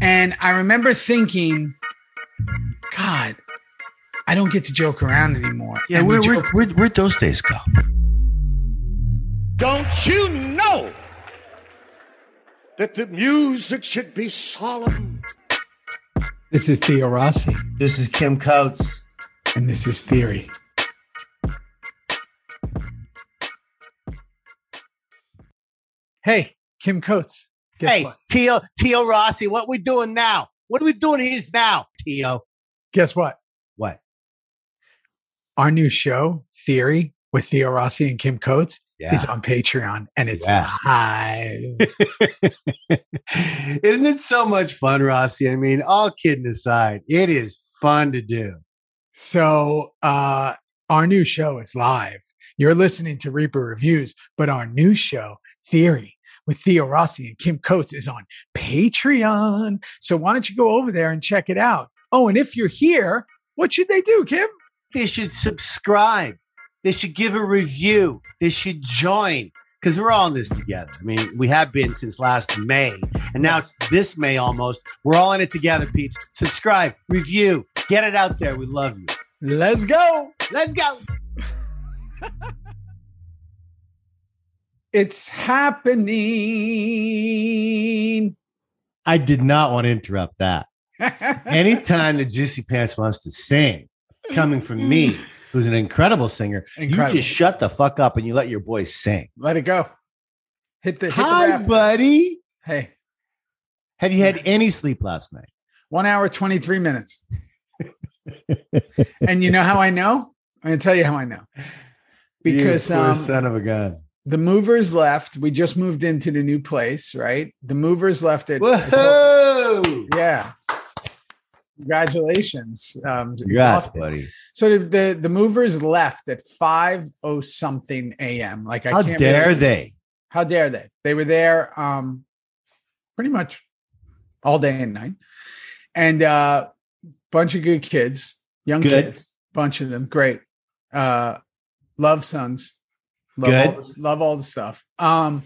And I remember thinking, God, I don't get to joke around anymore. Yeah, And we where, where, joke- where, where'd those days go? Don't you know that the music should be solemn? this is Theo Rossi, This is Kim Coates. and this is Theory. Hey, Kim Coates. Guess hey, what? Tio, Tio Rossi, what we doing now? What are we doing here now, Tio? Guess what? What? Our new show, Theory, with Theo Rossi and Kim Coates, Yeah. is on Patreon, and it's Yeah. live. Isn't it so much fun, Rossi? I mean, all kidding aside, it is fun to do. So uh our new show is live. You're listening to Reaper Reviews, but our new show, Theory, with Theo Rossi and Kim Coates, is on Patreon. So why don't you go over there and check it out? Oh, and if you're here, what should they do, Kim? They should subscribe. They should give a review. They should join because we're all in this together. I mean, we have been since last May, and now it's this May almost. We're all in it together, peeps. Subscribe, review, get it out there. We love you. Let's go. Let's go. It's happening. I did not want to interrupt that. Anytime the Juicy Pants wants to sing, coming from me, who's an incredible singer, Incredible. you just shut the fuck up and you let your boys sing. Let it go. Hit the hit Hi, the buddy. Hey, Have you had any sleep last night? one hour, 23 minutes. and you know how I know? I'm going to tell you how I know. Because You um, son of a gun. The movers left. We just moved into the new place, right? The movers left it. Whoa! Yeah. Congratulations. Um, Congrats, buddy. So the, the the movers left at five oh something a.m. Like I How can't dare really- they? How dare they? They were there um pretty much all day and night. And uh bunch of good kids, young Good. kids, bunch of them, great. Uh love sons. Love Good. all the, love all the stuff. Um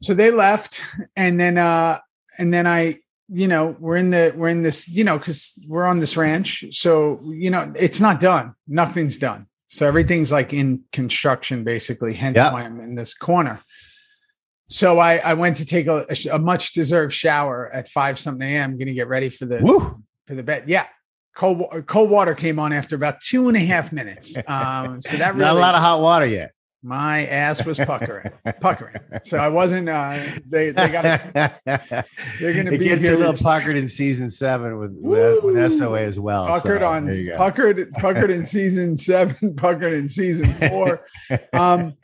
so they left and then uh and then I you know we're in the we're in this you know because we're on this ranch so you know it's not done nothing's done so everything's like in construction basically hence Yeah. why i'm in this corner so i i went to take a, a much deserved shower at 5 something am gonna get ready for the Woo! for the bed yeah cold cold water came on after about two and a half minutes um so that really Not a lot of hot water yet. My ass was puckering puckering so i wasn't uh they they got they're gonna it be gets here a little puckered in season seven with with, with SOA as well. puckered so on puckered puckered in season seven puckered in season four um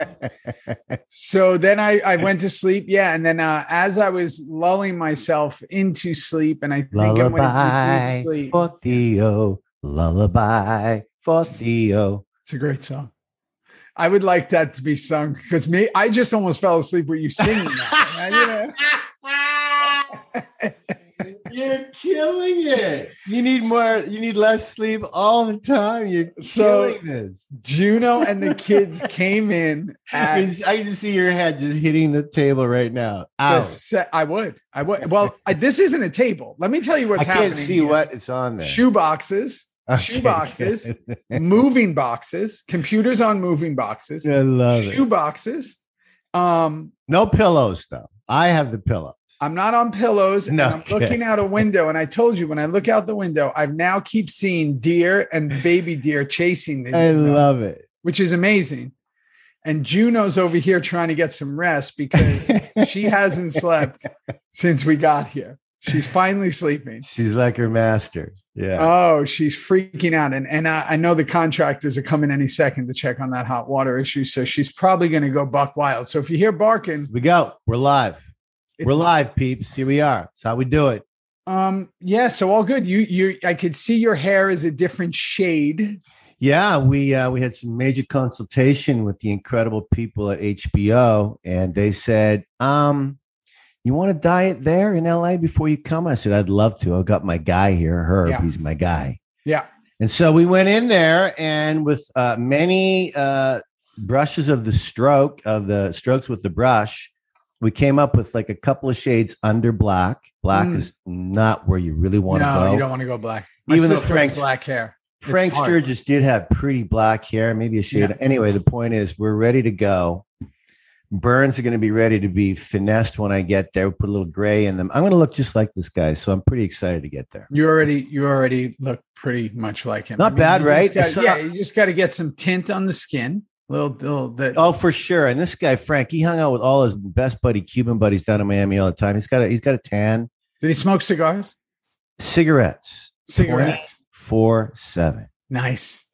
so then i i went to sleep yeah and then uh as i was lulling myself into sleep and i think i went Lullaby into sleep for Theo. Lullaby for Theo. it's a great song i would like that to be sung because me i just almost fell asleep with you singing that you know? You're killing it. You need more. You need less sleep all the time. You're So- killing this. juno and the kids came in I at can, I can see your head just hitting the table right now. set. i would i would well I, this isn't a table let me tell you what's I happening can't see here. what it's on there. shoe boxes shoe boxes, moving boxes, computers on moving boxes, I love shoe it. boxes. Um, No pillows though. I have the pillow. I'm not on pillows. and No, I'm okay. looking out a window, and I told you when I look out the window, I've now keep seeing deer and baby deer chasing the I window, love it. which is amazing. And Juno's over here trying to get some rest because she hasn't slept since we got here. She's finally sleeping. She's like her master. Yeah. Oh, she's freaking out, and and I, I know the contractors are coming any second to check on that hot water issue. So she's probably going to go buck wild. So if you hear barking, we go. We're live. We're live, peeps. Here we are. That's how we do it. Um, yeah. So all good. You you, I could see your hair is a different shade. Yeah, we uh, we had some major consultation with the incredible people at HBO, and they said, um, "You want to diet there in LA before you come?" I said, "I'd love to. I've got my guy here, Herb. Yeah. He's my guy." Yeah. And so we went in there, and with uh, many uh, brushes of the stroke of the strokes with the brush, We came up with like a couple of shades under black. Black Mm. is not where you really want to no, go. you don't want to go black. My Even though Frank's- black hair. Frank. Sturgis did have pretty black hair, maybe a shade. Yeah. Anyway, the point is, we're ready to go. Burns are going to be ready to be finessed when I get there. Put a little gray in them. I'm going to look just like this guy, so I'm pretty excited to get there. You already you already look pretty much like him. Not bad, you just right? gotta- It's yeah, you just got to get some tint on the skin. Little, little that. Oh, for sure. And this guy Frank, he hung out with all his best buddy Cuban buddies down in Miami all the time. He's got a he's got a tan, Did he smoke cigars? cigarettes, Cigarettes. four seven. Nice.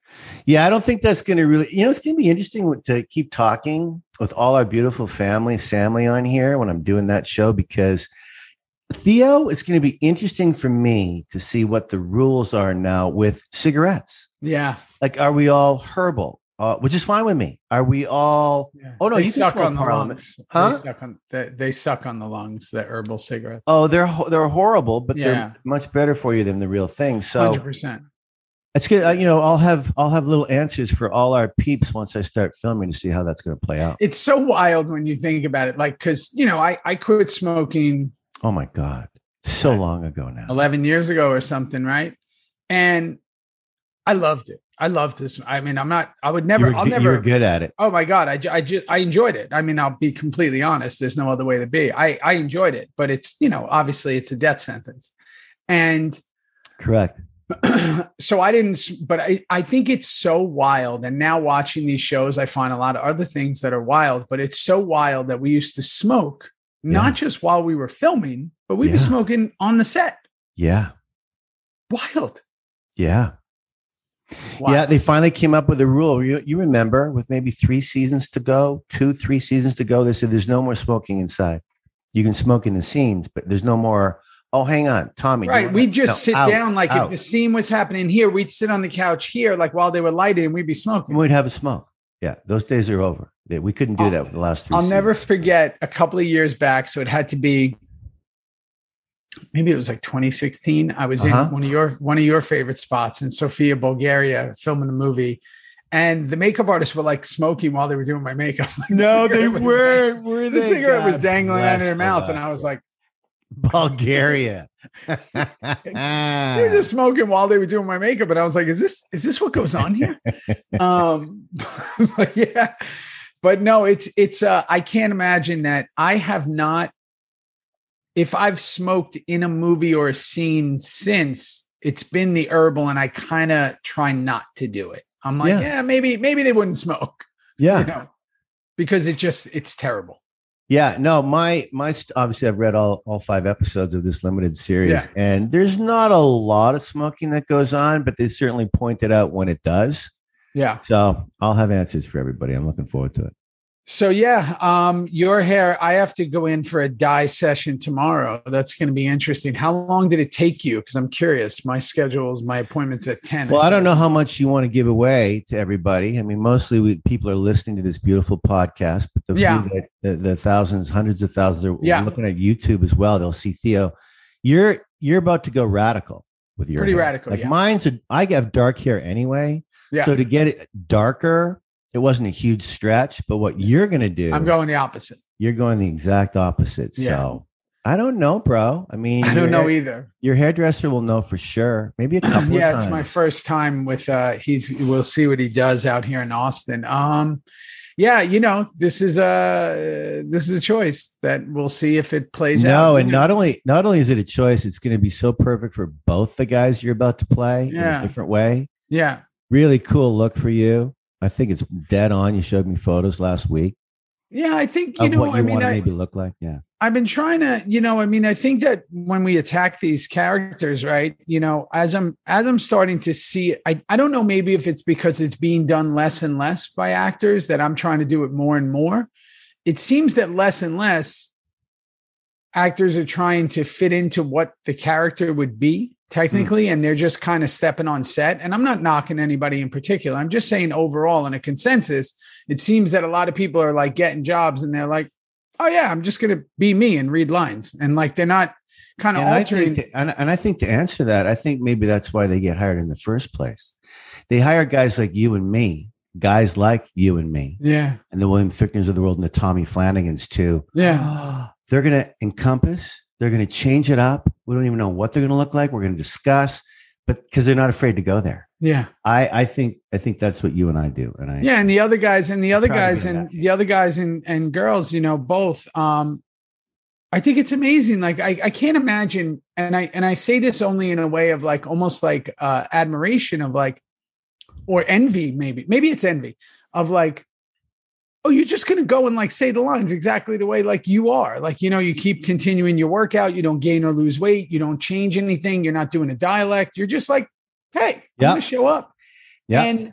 Yeah, I don't think that's going to really, you know, it's going to be interesting to keep talking with all our beautiful family, Samly on here when I'm doing that show because Theo, it's going to be interesting for me to see what the rules are now with cigarettes. Yeah. Like, are we all herbal? Uh, which is fine with me. Are we all? Yeah. Oh no, they you suck on the lungs. Huh? They suck on they, they, suck on the lungs. The herbal cigarettes. Oh, they're they're horrible, but yeah. they're much better for you than the real thing. So, 100%. That's good. Uh, you know, I'll have I'll have little answers for all our peeps once I start filming to see how that's going to play out. It's so wild when you think about it, like because you know I I quit smoking. Oh my god, so long ago now, eleven years ago or something, right? And I loved it. I loved this. I mean, I'm not. I would never. Were, I'll never. You're good at it. Oh my god, I I just I enjoyed it. I mean, I'll be completely honest. There's no other way to be. I I enjoyed it, but it's you know obviously it's a death sentence, and correct so I didn't, but I, I think it's so wild. And now watching these shows, I find a lot of other things that are wild, but it's so wild that we used to smoke, not just while we were filming, but we'd be smoking on the set. Yeah. Wild. Yeah. Yeah. They finally came up with a rule. You, you remember with maybe three seasons to go, two, three seasons to go, they said there's no more smoking inside. You can smoke in the scenes, but there's no more. Oh, hang on, Tommy. Right. We'd just No, sit out, down. Like out. if the scene was happening here, we'd sit on the couch here, like while they were lighting, and we'd be smoking. We'd have a smoke. Yeah. Those days are over. We couldn't do I'll- that with the last 3 I'll never forget a couple of years back. So it had to be maybe it was like 2016. I was Uh-huh. in one of your one of your favorite spots in Sofia, Bulgaria, filming a movie. And the makeup artists were like smoking while they were doing my makeup. Like, the No, they cigarette was- weren't. Were The they? cigarette was dangling out of their mouth, and I was like, Bulgaria. they were just smoking while they were doing my makeup and i was like is this is this what goes on here um but yeah but no it's it's uh i can't imagine that i have not if i've smoked in a movie or a scene since it's been the herbal and i kind of try not to do it i'm like Yeah. yeah. maybe maybe they wouldn't smoke yeah. you know because it just it's terrible Yeah, no, my my st- obviously I've read all all five episodes of this limited series, Yeah. and there's not a lot of smoking that goes on, but they certainly pointed out when it does. yeah So I'll have answers for everybody. I'm looking forward to it. So yeah, um, your hair. I have to go in for a dye session tomorrow. That's going to be interesting. How long did it take you? Because I'm curious. My schedule's my appointment's at ten. Well, I don't know how much you want to give away to everybody. I mean, mostly we, people are listening to this beautiful podcast, but the, Yeah. that, the, the thousands, hundreds of thousands are Yeah. looking at YouTube as well. They'll see Theo. You're you're about to go radical with your Pretty hair. radical, Like yeah. mine's a, I have dark hair anyway. Yeah, So to get it darker, it wasn't a huge stretch. But what you're going to do, I'm going the opposite. you're going the exact opposite. Yeah. So I don't know, bro. I mean, I don't know hair- either. Your hairdresser will know for sure. Maybe a couple yeah, it's my first time with. uh He's. We'll see what he does out here in Austin. Um, yeah, you know, this is a this is a choice that we'll see if it plays out. no, and not only not only is it a choice, it's going to be so perfect for both the guys you're about to play in Yeah. a different way. Yeah, Really cool look for you. I think it's dead on. You showed me photos last week yeah. I think you know. what you I mean, I, maybe look like. Yeah. I've been trying to, you know, I mean, I think that when we attack these characters, right, you know, as I'm as I'm starting to see, I, I don't know maybe if it's because it's being done less and less by actors that I'm trying to do it more and more. It seems that less and less actors are trying to fit into what the character would be technically, hmm. and they're just kind of stepping on set. And I'm not knocking anybody in particular. I'm just saying overall, in a consensus, it seems that a lot of people are like getting jobs and they're like, oh yeah, I'm just gonna be me and read lines, and like they're not kind of And I, altering. think to, and, and I think to answer that, I think maybe that's why they get hired in the first place. They hire guys like you and me guys like you and me, Yeah. and the William Fichtners of the world, and the Tommy Flanagans too. Yeah. they're going to encompass. They're going to change it up. We don't even know what they're going to look like. We're going to discuss, but because they're not afraid to go there. Yeah. I, I think I think that's what you and I do. And I Yeah. And the other guys and the other guys and the other guys and, and girls, you know, both. Um, I think it's amazing. Like I, I can't imagine, and I and I say this only in a way of like almost like uh admiration of like or envy, maybe. Maybe it's envy of like, oh, you're just gonna go and like say the lines exactly the way like you are. Like, you know, you keep continuing your workout, you don't gain or lose weight, you don't change anything, you're not doing a dialect, you're just like, hey, I'm gonna show up. Yeah. And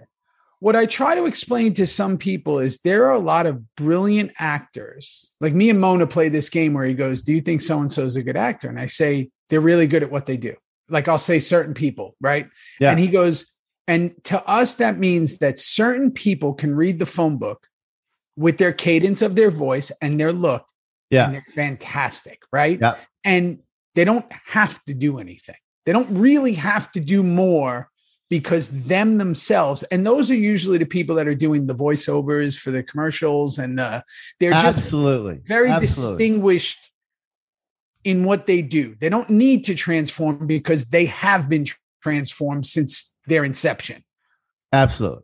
what I try to explain to some people is there are a lot of brilliant actors. Like me and Mona play this game where he goes, Do you think so and so is a good actor? And I say, They're really good at what they do. Like I'll say certain people, right? Yeah. And he goes, And to us, that means that certain people can read the phone book with their cadence of their voice and their look. Yeah. And they're fantastic, right? Yeah. And they don't have to do anything. They don't really have to do more because them themselves, and those are usually the people that are doing the voiceovers for the commercials, and the, they're just absolutely very absolutely. distinguished in what they do. They don't need to transform because they have been transformed since their inception. Absolutely.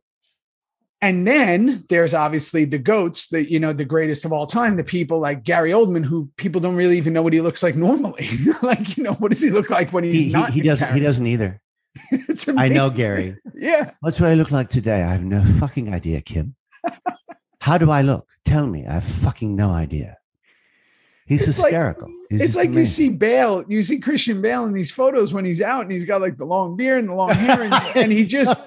And then there's obviously the goats, the you know the greatest of all time, the people like Gary Oldman, who people don't really even know what he looks like normally. like you know, what does he look like when he's He, he, not? he in doesn't he doesn't either. It's I know. Gary. Yeah, What's what I look like today? I have no fucking idea, Kim. How do I look? Tell me. I have fucking no idea. He's It's like- hysterical. He's it's like you see Bale, you see Christian Bale in these photos when he's out and he's got like the long beard and the long hair, and, and he just,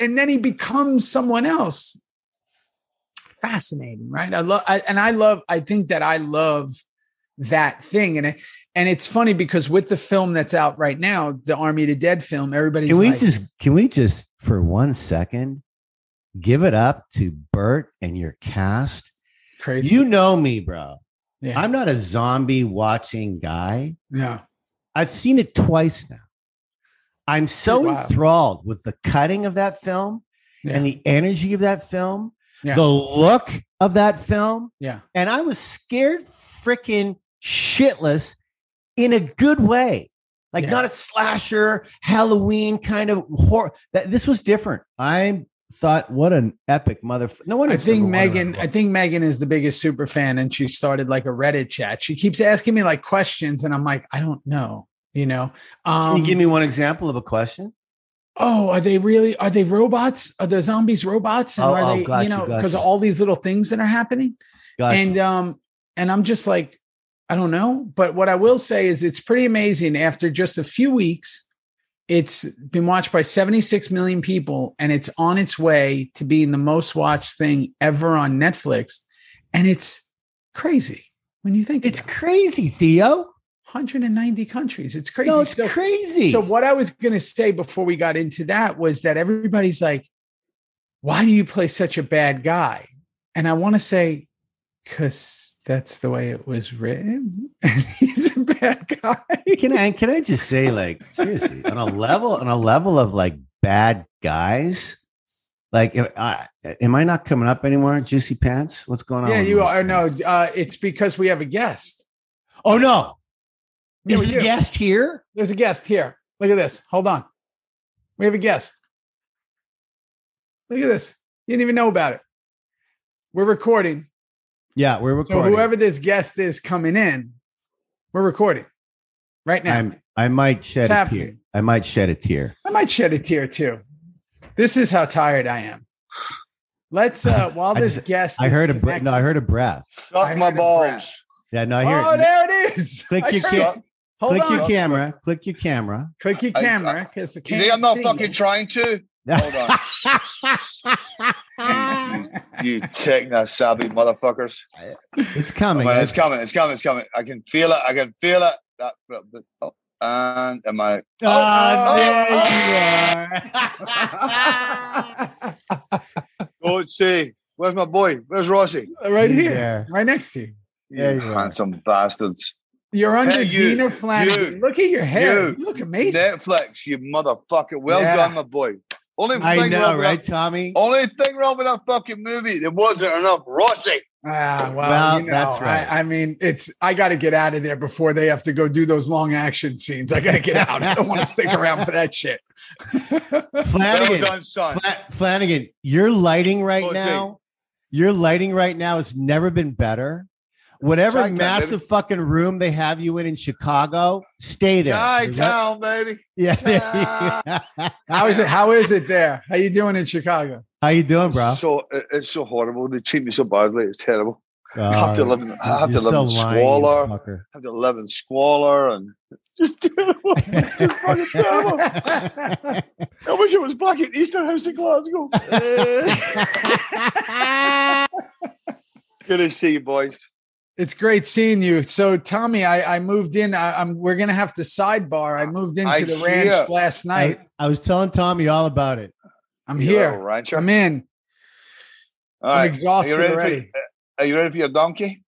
and then he becomes someone else. Fascinating, right? I love, I, and I love. I think that I love that thing, and it, and it's funny because with the film that's out right now, the Army of the Dead film, everybody's Can we like, just can we just for one second give it up to Bert and your cast? crazy. You know me, bro. yeah, I'm not a zombie watching guy. no, I've seen it twice now. I'm so Wow. enthralled with the cutting of that film yeah, and the energy of that film, Yeah. the look of that film. yeah, And I was scared freaking shitless in a good way. Like Yeah. not a slasher, Halloween kind of horror. That this was different. I thought, what an epic mother. No wonder I think number one around Megan. I think Megan is the biggest super fan, and she started like a Reddit chat. She keeps asking me like questions, and I'm like, I don't know. You know, um, Can you give me one example of a question? Oh, are they really? Are they robots? Are the zombies robots? And Oh, are oh, they, gotcha, you know, because of all these little things that are happening? Gotcha. And um, and I'm just like, I don't know. But what I will say is, it's pretty amazing. After just a few weeks, it's been watched by 76 million people, and it's on its way to being the most watched thing ever on Netflix. And it's crazy when you think it's crazy, Theo. 190 countries. It's crazy. No, it's So- crazy. so what I was going to say before we got into that was that everybody's like, "Why do you play such a bad guy?" And I want to say, "Cause that's the way it was written, and he's a bad guy." can I can I just say, like, seriously, on a level, on a level of like bad guys, like, I, am I not coming up anymore? Juicy pants. What's going on? yeah, you are. No, uh, it's because we have a guest. Oh no, is we the do. guest here? There's a guest here. Look at this. Hold on. We have a guest. Look at this. You didn't even know about it. We're recording. Yeah, we're recording. So whoever this guest is coming in, we're recording right now. I'm, I might shed It's a happening. tear. I might shed a tear. I might shed a tear too. This is how tired I am. Let's uh while I this just- guest I is heard a bre- connecting- no. I heard a breath. Suck my balls. Yeah, no. I hear. Oh, it. there it is. Click I your heard ca- it. Hold Click on. your camera. Click your camera. Click your camera because the You think I'm not fucking trying. trying to? Hold on. You techno savvy motherfuckers. it's coming. Man, it's coming. It's coming. It's coming. I can feel it. I can feel it. That, oh, and am I? Ah, oh, there you are. Go and see. Where's my boy? Where's Rossi? right here, there. right next to you. Yeah, you you are. handsome bastards. You're under Hey, you, Dina Flanagan. you, Look at your hair. you, You look amazing. Netflix, you motherfucker. Well Yeah. done, my boy. Only I thing know, wrong with right, that- Tommy? Only thing wrong with that fucking movie, there wasn't enough Rossi. Ah, well, Well, you know, that's right. I, I mean, it's I got to get out of there before they have to go do those long action scenes. I got to get out. I don't want to stick around for that shit. Well Flanagan, done, son. Fla- Flanagan, your lighting right Oh, see. now, your lighting right now has never been better. Whatever Chi-town, massive fucking room they have you in in Chicago, stay there. Chi Town, baby. Yeah. How is it? How is it there? How you doing in Chicago? How you doing, bro? So it's so horrible. They treat me so badly. It's terrible. Oh, I have to live in, I have to live so in lying, squalor. I have to live in squalor and just terrible. It's just fucking terrible. I wish it was back at Easterhouse in Glasgow. Good to see you, boys. It's great seeing you. So, Tommy, I, I moved in. I, I'm. We're gonna have to sidebar. I moved into I the ranch last night. I, I was telling Tommy all about it. I'm You little here. rancher. I'm in. All I'm right. exhausted are you ready already. For, uh, are you ready for your donkey?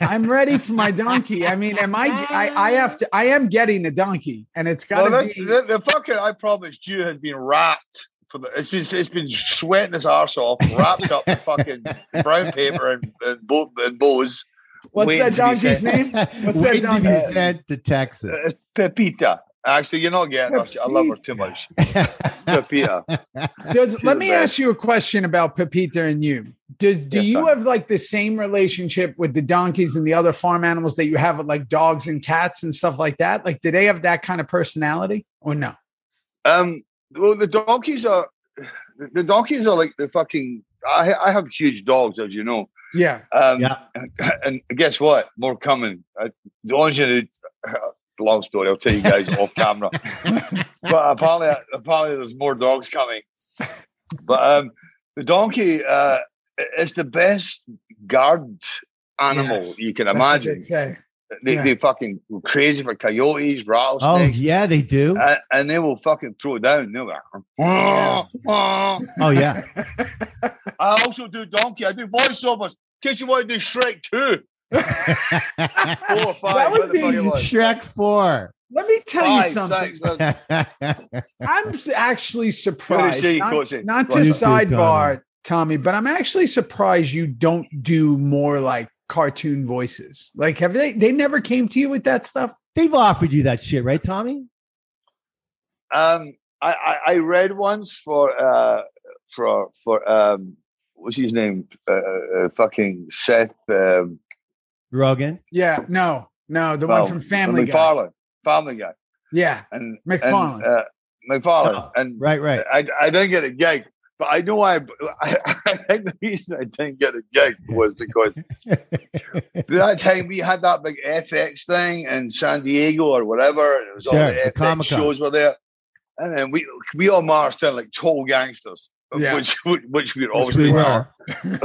I'm ready for my donkey. I mean, am I, I? I have to. I am getting a donkey, and it's got to Well, be. the, the fucker I promised you has been wrapped for the. It's been it's been sweating his arse off, wrapped up in fucking brown paper and and, bo- and bows. What's waiting that donkey's name? What's that Waiting to be donkey? sent to Texas. Uh, Pepita. Actually, you're not getting her. I love her too much. Pepita. Does let me bad. ask you a question about Pepita and you. Does do Yes, you son. have like the same relationship with the donkeys and the other farm animals that you have with like dogs and cats and stuff like that? Like, do they have that kind of personality or no? Um. Well, the donkeys are. The the donkeys are like the fucking. I I have huge dogs, as you know. Yeah. Um, Yeah. And guess what? More coming. I, the only thing that- long story. I'll tell you guys off camera. but apparently, apparently, there's more dogs coming. But um, the donkey uh, is the best guard animal Yes, you can That's what imagine. They. Yeah. they fucking crazy for coyotes, rattles. oh, yeah, they do. a- and they will fucking throw it down. They'll be like, "Ah, ah." Oh, yeah. I also do donkey. I do voiceovers. In case you want to do Shrek too. Four or five. That would what the fuck be. Shrek 4. Let me tell you something. six. I'm actually surprised. see not, not to sidebar, Tommy, but I'm actually surprised you don't do more like cartoon voices. Like, have they? They never came to you with that stuff. They've offered you that shit, right, Tommy? Um, I, I, I read once for uh for for um what's his name? Uh, uh, fucking Seth. Um, Rogan. Yeah. No. No. The well, one from Family Guy. Family Guy, Yeah. and MacFarlane. And, uh, MacFarlane, Oh, and Right, right. I, I didn't get a gig, but I know I, I, I think the reason I didn't get a gig was because that time we had that big FX thing in San Diego or whatever, and it was Sure, all the the FX Comic-Con. shows were there, and then we we all marched in like total gangsters, Yeah. which which we Which obviously we were, were.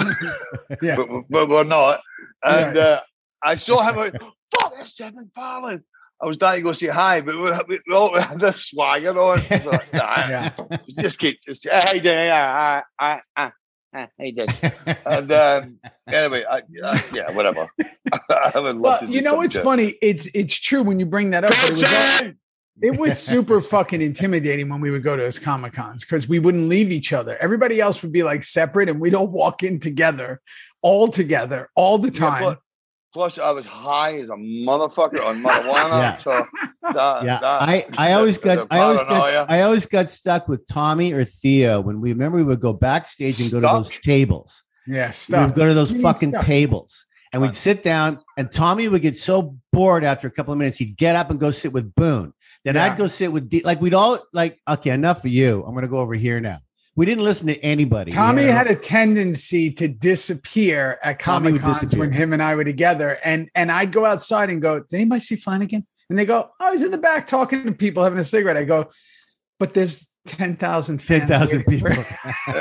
Yeah. but, but we're not. And Yeah. uh, I saw him. Like, Fuck, that's Devin Fallon. I was dying to go say hi, but we, we, all had this swagger on. Like, nah, Yeah. just keep just hey yeah I I I hey and um, anyway I, I yeah whatever I would love Well, to you know, it's funny. It's it's true when you bring that up. It was, all- it was super fucking intimidating when we would go to those comic cons because we wouldn't leave each other. Everybody else would be like separate, and we'd all walk in together, all together, all the time. but- plus I was high as a motherfucker on marijuana Yeah. so that, Yeah, that- I, I always got I always got I always got stuck with Tommy or Theo when we remember we would go backstage and go to those tables. yeah, We'd go to those You fucking tables and we'd sit down and Tommy would get so bored after a couple of minutes he'd get up and go sit with Boone. Then Yeah. I'd go sit with D- like we'd all like okay enough for you. I'm gonna go over here now. We didn't listen to anybody. Tommy had a tendency to disappear at comic cons when him and I were together, and and I'd go outside and go, "Did anybody see Flanagan?" And they go, "Oh, he's in the back talking to people, having a cigarette." I go, "But there's ten thousand 10,000 people.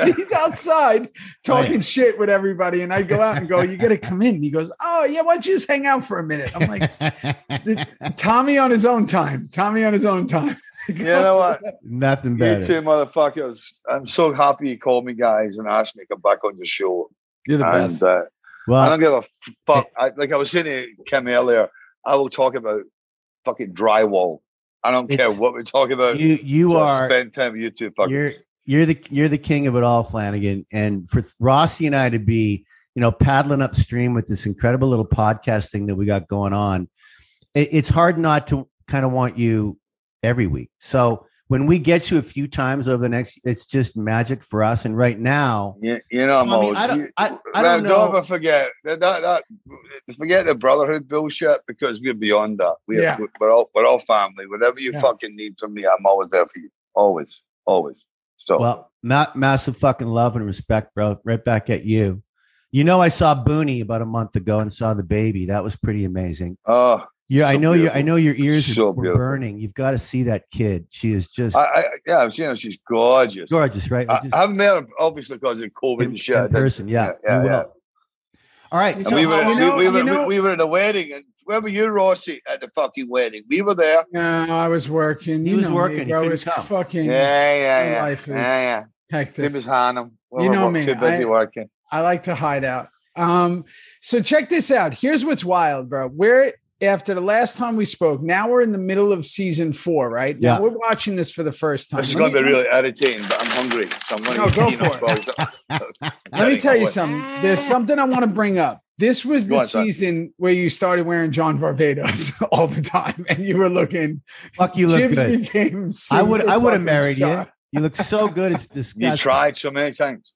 he's outside talking shit with everybody, and I go out and go, "You got to come in." And he goes, "Oh yeah, why don't you just hang out for a minute?" I'm like, "Tommy on his own time. Tommy on his own time." You know what Nothing you two motherfuckers I'm so happy you called me guys and asked me to come back on the show You're the and best. uh, I Well, don't give a fuck. I, like I was saying to Kim earlier, I will talk about fucking drywall. I don't care what we talk about. you you Just are spend time with you two fuckers. you're you're the you're the king of it all, Flanagan. And for Rossi and I to be, you know, paddling upstream with this incredible little podcast thing that we got going on, it, it's hard not to kind of want you every week. So when we get you a few times over the next, it's just magic for us. And right now, You, you know, I mean, Mo, I don't- you- I- I well, don't know. ever forget that, that, that. Forget the brotherhood bullshit because we're beyond that. We, Yeah. we're all we're all family. Whatever you Yeah. fucking need from me, I'm always there for you. Always, always. So well, ma- massive fucking love and respect, bro. Right back at you. You know, I saw Booney about a month ago and saw the baby. That was pretty amazing. oh, Yeah, I So know you. I know your ears So are, beautiful. burning. You've got to see that kid. She is just I, I yeah, I've seen her. She's gorgeous. gorgeous, right? I, Just I haven't met her obviously because of COVID in, and shit. in person, yeah. yeah, you will. yeah. All right. So we how- were, you know- we, we, were you know- we, we were at a wedding, and where were you, Rossi, at the fucking wedding? We were there. No, I was working. He You was know working. He bro. couldn't was come. fucking Yeah, yeah, my yeah, life is- yeah, yeah. hectic. Same as Hunnam. We You know work- me, Too busy I- working. I like to hide out. Um, so check this out. Here's what's wild, bro. We're after the last time we spoke. Now we're in the middle of season four, right? Now Yeah. we're watching this for the first time. This is Let going to me- be really irritating, but I'm hungry, so I'm going No, to go for it. while- Let me tell you something. There's something I want to bring up. This was the on, son. season where you started wearing John Varvatos all the time, and you were looking. Fuck, you look good. became. I would. I would have married you. star. You look so good. It's disgusting. You tried so many times.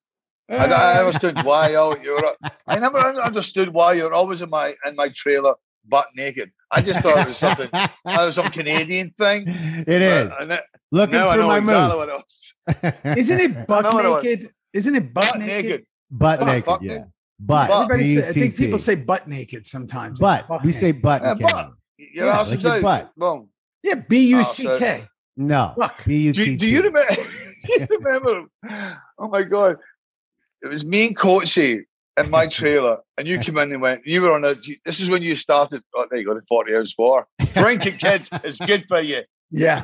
I, I understood why oh, you were. I never understood why you're always in my in my trailer butt naked. I just thought it was something. It was some Canadian thing. It is. But, uh, Looking now for my exactly moves. was. Isn't it butt know what it was. naked? Isn't it butt, Butt naked? naked. butt Butt- naked? butt yeah. naked. Butt. Everybody say, I think people say butt naked sometimes. It's butt. butt We naked. say butt. Yeah, in butt. Canada. Your Yeah, like is butt. Boom. Yeah, B U C K. No. Look. B U Do, you- remember? you remember? Oh my god! It was me and Coatsy in my trailer, and you came in and went. You were on a. This is when you started. Oh, there you go. The forty hours war. Drinking kids is good for you, Yeah.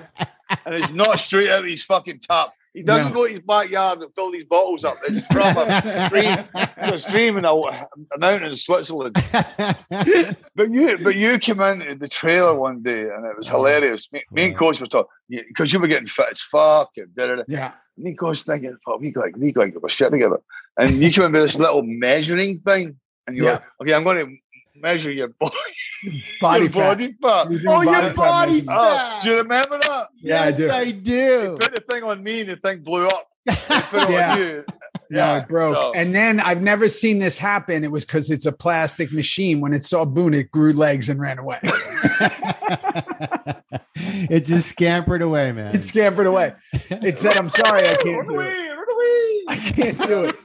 and it's not straight out of his fucking top. He doesn't No. go to his backyard and fill these bottles up. It's from a stream. It's a stream in a, a mountain in Switzerland. But you, but you came in the trailer one day, and it was hilarious. Me, me and Coach were talking because you were getting fit as fuck. And da, da, da. Yeah. Me goes thinking, fuck, we got we got to get our shit together. And you come in with this little measuring thing, and you're Yeah. like, okay, I'm going to measure your body, Body your fat. body fat. You do Oh, your fat body measurements. Oh, do you remember that? Yeah, I Yes, do. I do. Put the thing on me, and the thing blew up. Put it Yeah. on you. No, it broke. so- And then I've never seen this happen. It was because it's a plastic machine. When it saw Boone, it grew legs and ran away. it just scampered away, man. it scampered away. It said, I'm sorry, I can't do it. away, run away. I can't do it.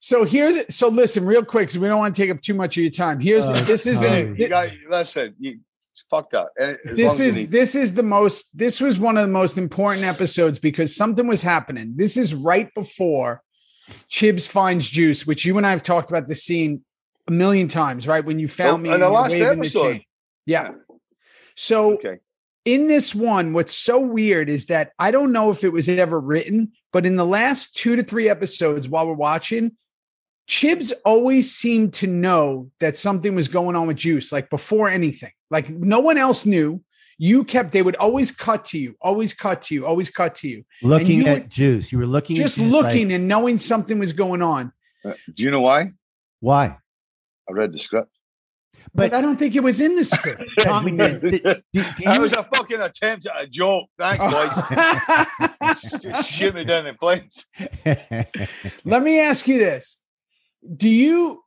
So here's so listen real quick because we don't want to take up too much of your time. Here's Oh, this isn't You got, listen, you fuck that. Eh, and this is need- this is the most this was one of the most important episodes because something was happening. This is right before Chibs finds juice, which you and I have talked about the scene a million times, right? When you found oh, me Oh, in the last waving the episode. chain. Yeah. So okay. in this one, what's so weird is that I don't know if it was ever written, but in the last two to three episodes while we're watching, Chibs always seemed to know that something was going on with Juice, like before anything. Like no one else knew. You kept, they would always cut to you, always cut to you, always cut to you. looking you at were- juice. You were looking Just at juice looking like, and knowing something was going on. Uh, Do you know why? why? I read the script. But, But- I don't think it was in the script. Tommy, did- did- did- that you- was a fucking attempt at a joke. Thanks, oh. boys. Just shoot me down in flames. Let me ask you this. Do you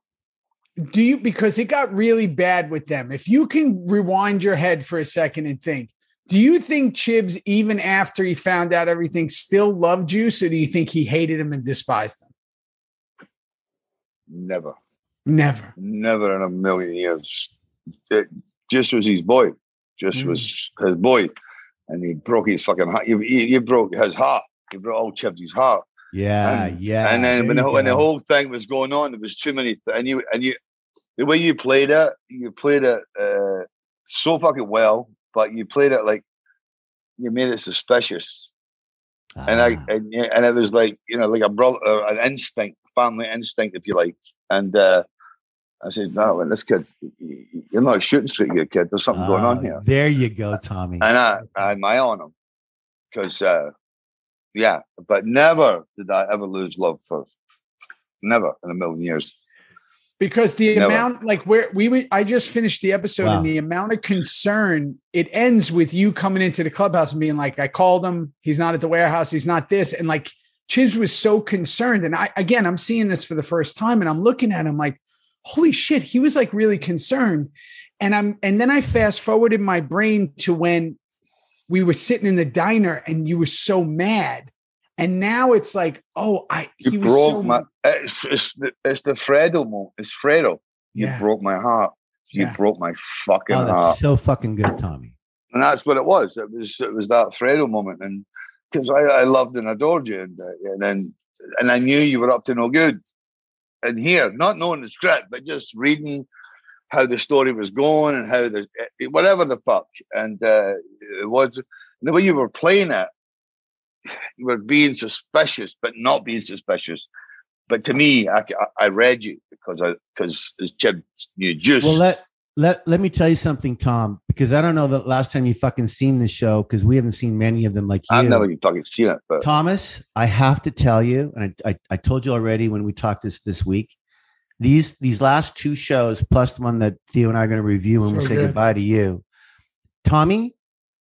do you because it got really bad with them. If you can rewind your head for a second and think, do you think Chibs, even after he found out everything, still loved you? or do you think he hated him and despised him? Never, Never. never in a million years. It just was his boy. Just Mm. was his boy. And he broke his fucking heart. You, you, you broke his heart. You broke old Chibsy's heart. yeah, and, yeah. And then when the, when the whole thing was going on, there was too many. And you and you, the way you played it, you played it uh, so fucking well. But you played it like you made it suspicious. and I Ah, and, yeah, and it was like you know like a brother, uh, an instinct, family instinct, if you like. And uh, I said, no, well, this kid, y- y- you're not shooting straight, here, kid. There's something going on ah, here. There you go, Tommy. And I, I had my eye on him because uh, yeah, but never did I ever lose love for never in a million years. because the Never. amount like where we would i just finished the episode Wow. and the amount of concern it ends with you coming into the clubhouse and being like i called him he's not at the warehouse he's not this and like Chibs was so concerned and i again i'm seeing this for the first time and i'm looking at him like holy shit he was like really concerned and i'm and then i fast forwarded my brain to when we were sitting in the diner and you were so mad and now it's like oh i You he was broke so my. Eh, it's, it's, the, it's the Fredo moment. It's Fredo. You Yeah. broke my heart. You Yeah. broke my fucking Oh, heart. so fucking good, Tommy. and that's what it was. It was it was that Fredo moment, and because I, I loved and adored you, and uh, and then and I knew you were up to no good. And here, not knowing the script, but just reading how the story was going and how the eh, whatever the fuck, and uh, it was the way you were playing it. You were being suspicious, but not being suspicious. But to me, I, I read you because I because Chibs knew juice. Well, let let me tell you something, Tom, because I don't know the last time you fucking seen the show because we haven't seen many of them like you. I've never even fucking seen it, but Thomas, I have to tell you, and I, I, I told you already when we talked this this week. These these last two shows, plus the one that Theo and I are going to review when we So say good. goodbye to you, Tommy.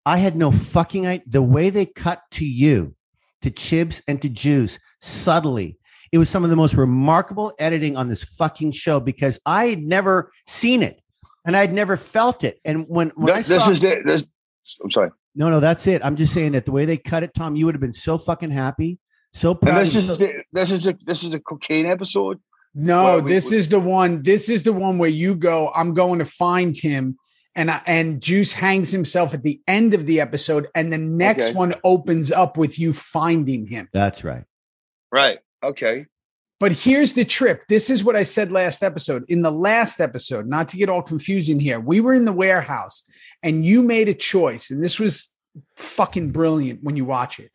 I had no fucking idea. The way they cut to you, to Chibs and to Juice subtly, it was some of the most remarkable editing on this fucking show because I had never seen it and I'd never felt it. And when when this, I this saw, is the this. I'm sorry. no, no, that's it. I'm just saying that the way they cut it, Tom, you would have been so fucking happy, so And proud. this is the, this is a this is a cocaine episode. No, we- this we- is the one. This is the one where you go. I'm going to find him, and I, and Juice hangs himself at the end of the episode, and the next Okay. one opens up with you finding him. That's right. Right. Okay. But here's the trip. This is what I said last episode. In the last episode, not to get all confusing here, we were in the warehouse, and you made a choice, and this was fucking brilliant when you watch it.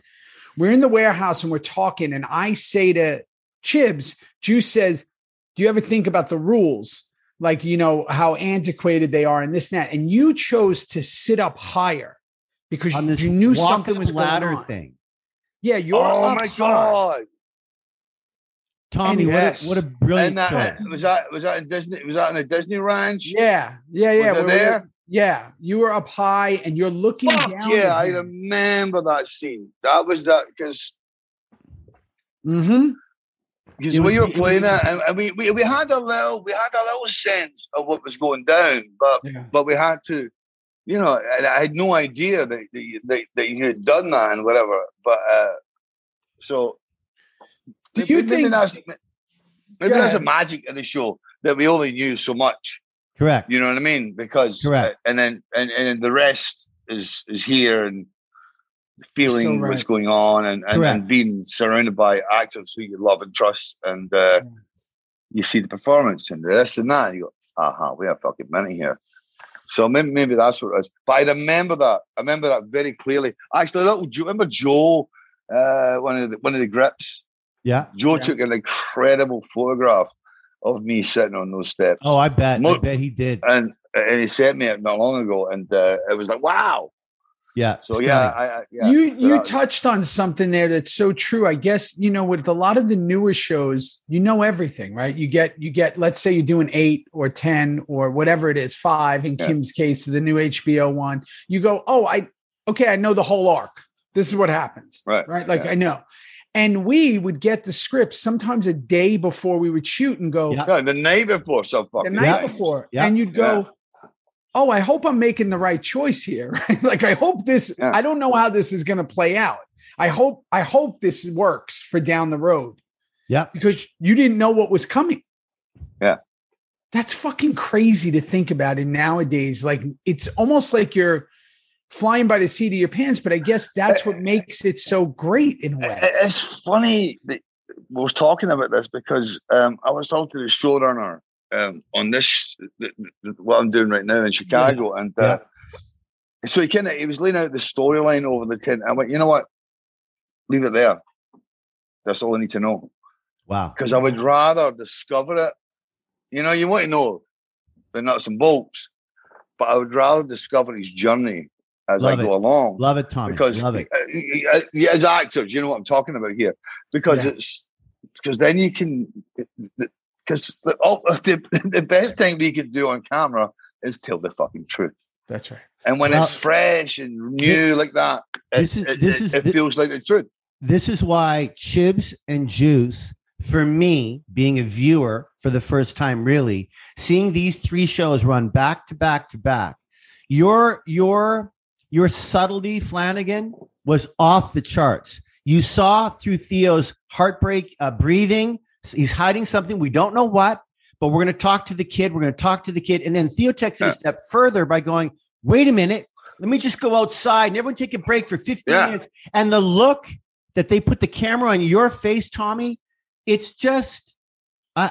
We're in the warehouse and we're talking, and I say to Chibs, Juice says, Do you ever think about the rules? Like, you know, how antiquated they are and this and that. And you chose to sit up higher because you knew something was ladder going on. thing. Yeah, you're oh up my high. god! Tommy, Yes. what, a, what a brilliant And that show. was that was that in Disney? Was that in a Disney ranch? Yeah, yeah, yeah. Was we're- there? Yeah, you were up high and you're looking Fuck down. yeah! I remember that scene. That was that because Mm-hmm. because It when was- you were playing it, and, and we, we we had a little we had a little sense of what was going down, but Yeah. but we had to, you know, and I had no idea that that that, that you had done that and whatever. But uh so, Do maybe- you maybe think- that's maybe that's a magic of the show that we only knew so much. Correct. You know what I mean? Because Correct. uh, and then and and the rest is is here and feeling So what's going on and, and, and being surrounded by actors who you love and trust and uh, Yeah. you see the performance and this and that and you go, aha, we have fucking money here. So maybe, maybe that's what it is. But I remember that. I remember that very clearly. Actually, that, do you remember Joe, uh, one of the one of the grips? Yeah. Joe Yeah. took an incredible photograph of me sitting on those steps. Oh, I bet. I bet he did. and and he sent me it not long ago, and uh, it was like, wow. Yeah. So yeah, I, I, yeah. you so you that- touched on something there that's so true. I guess you know with a lot of the newer shows, you know everything, right? You get you get. Let's say you're doing eight or ten or whatever it is, five in Yeah. Kim's case, the new HBO one. You go, oh, I okay, I know the whole arc. This is what happens, Right, Right, like yeah. I know. And we would get the script sometimes a day before we would shoot and go, Yeah. No, the night before, so the night nice. before, Yeah. and you'd go, "Oh, I hope I'm making the right choice here." Like I hope this. Yeah. I don't know how this is going to play out. I hope I hope this works for down the road Yeah. because you didn't know what was coming. Yeah. That's fucking crazy to think about it nowadays. Like it's almost like you're flying by the seat of your pants, but I guess that's what makes it so great in a way. It's funny that we was talking about this because um, I was talking to the showrunner um, on this th- th- what I'm doing right now in Chicago, and uh, so he kind of he was laying out the storyline over the tent. I went, you know what, leave it there. That's all I need to know Wow. because I would rather discover it. You know, you want to know the nuts and bolts, but I would rather discover his journey as Love I it. go along. Love it, Tommy. because Love it. uh, uh, yeah, as actors, you know what I'm talking about here, because Yeah. it's because then you can because the, oh, the the best thing we can do on camera is tell the fucking truth. That's right. And when Well, it's fresh and new like that, this it, is- it, this it, is it feels like the truth. This is why Chibs and Juice, for me, being a viewer for the first time, really seeing these three shows run back to back to back, your your your subtlety, Flanagan, was off the charts. You saw through Theo's heartbreak uh, breathing. He's hiding something. We don't know what, but we're going to talk to the kid. We're going to talk to the kid. And then Theo takes it a step further by going, wait a minute. Let me just go outside and everyone take a break for 15 Yeah. minutes. And the look that they put the camera on your face, Tommy, it's just, I,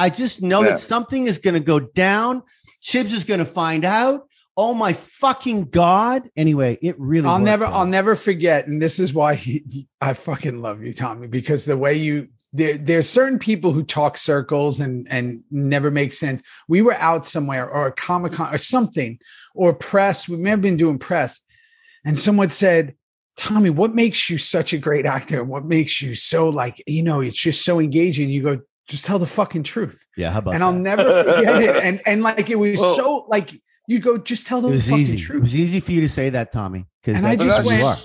I just know Yeah. that something is going to go down. Chibs is going to find out. Oh my fucking god! Anyway, it really. I'll never, out. I'll never forget, and this is why he, he- I fucking love you, Tommy, because the way you there, there's certain people who talk circles and and never make sense. We were out somewhere or a comic con or something or press. We may have been doing press, and someone said, "Tommy, what makes you such a great actor? What makes you so like you know? It's just so engaging." You go, just tell the fucking truth, Yeah, how about and I'll that? never forget it. And and like it was Well- so like you go, just tell It the fucking easy. It was easy for you to say that, Tommy, because And I just who you went- are.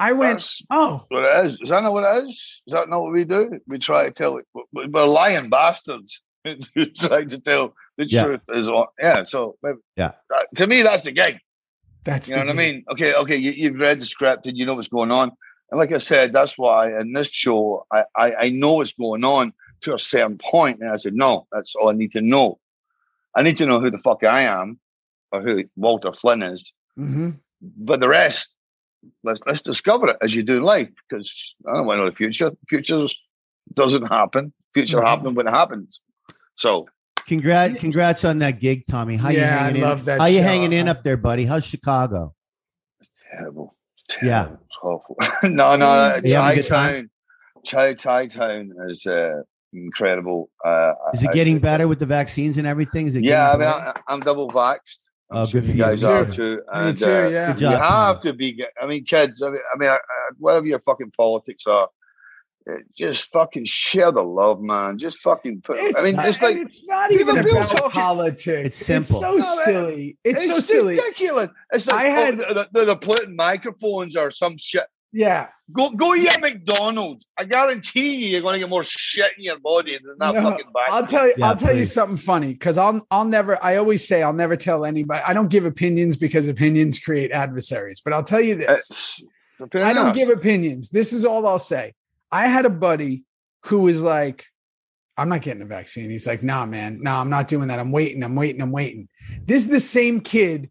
I went, That's oh. what it is. Is that not what it is? Is that not what we do? We try to tell it. we- We're lying bastards who try to tell the Yeah. truth. Is on. Yeah. So maybe, Yeah. that- to me, that's the gig. That's You know the what I mean? Okay, okay, you, you've read the script and you know what's going on. And like I said, that's why in this show, I, I, I know what's going on to a certain point. And I said, no, that's all I need to know. I need to know who the fuck I am or who Walter Flynn is. Mhm. But the rest, let's let's discover it as you do life. Because I don't want to know the future. The future doesn't happen. Future Mhm. happens when it happens. So Congrats, congrats on that gig, Tommy. How you Yeah, I hanging in? love that How you hanging in up there, buddy? How's Chicago? terrible. Yeah. terrible. It's awful. no, no, You having a Chai? Town. Chai Chi-Town is uh, incredible. Uh, Is it I- getting better with the vaccines and everything? Is it? Yeah, I mean I, I'm double vaxxed. I'm Oh, sure good you you. guys Me are too. too. Me too, uh, yeah. Good job, you have Tommy. to be. ge- I mean, kids. I mean, I mean, uh, whatever your fucking politics are, uh, just fucking share the love, man. Just fucking put. I mean, not, it's like it's not even feel about talking- politics. It's simple. so No, silly. It's, so silly. ridiculous. It's like I had- oh, the, the, the putting microphones or some shit. Yeah. Go go eat at McDonald's. I guarantee you, you're going to get more shit in your body than that No, fucking back. I'll tell you. Yeah, I'll tell you something funny because I'll. I'll never. I always say I'll never tell anybody. I don't give opinions because opinions create adversaries. But I'll tell you this. It's, I don't give opinions. This is all I'll say. I had a buddy who was like, I'm not getting a vaccine. He's like, nah, man, nah, I'm not doing that. I'm waiting, I'm waiting, I'm waiting. This is the same kid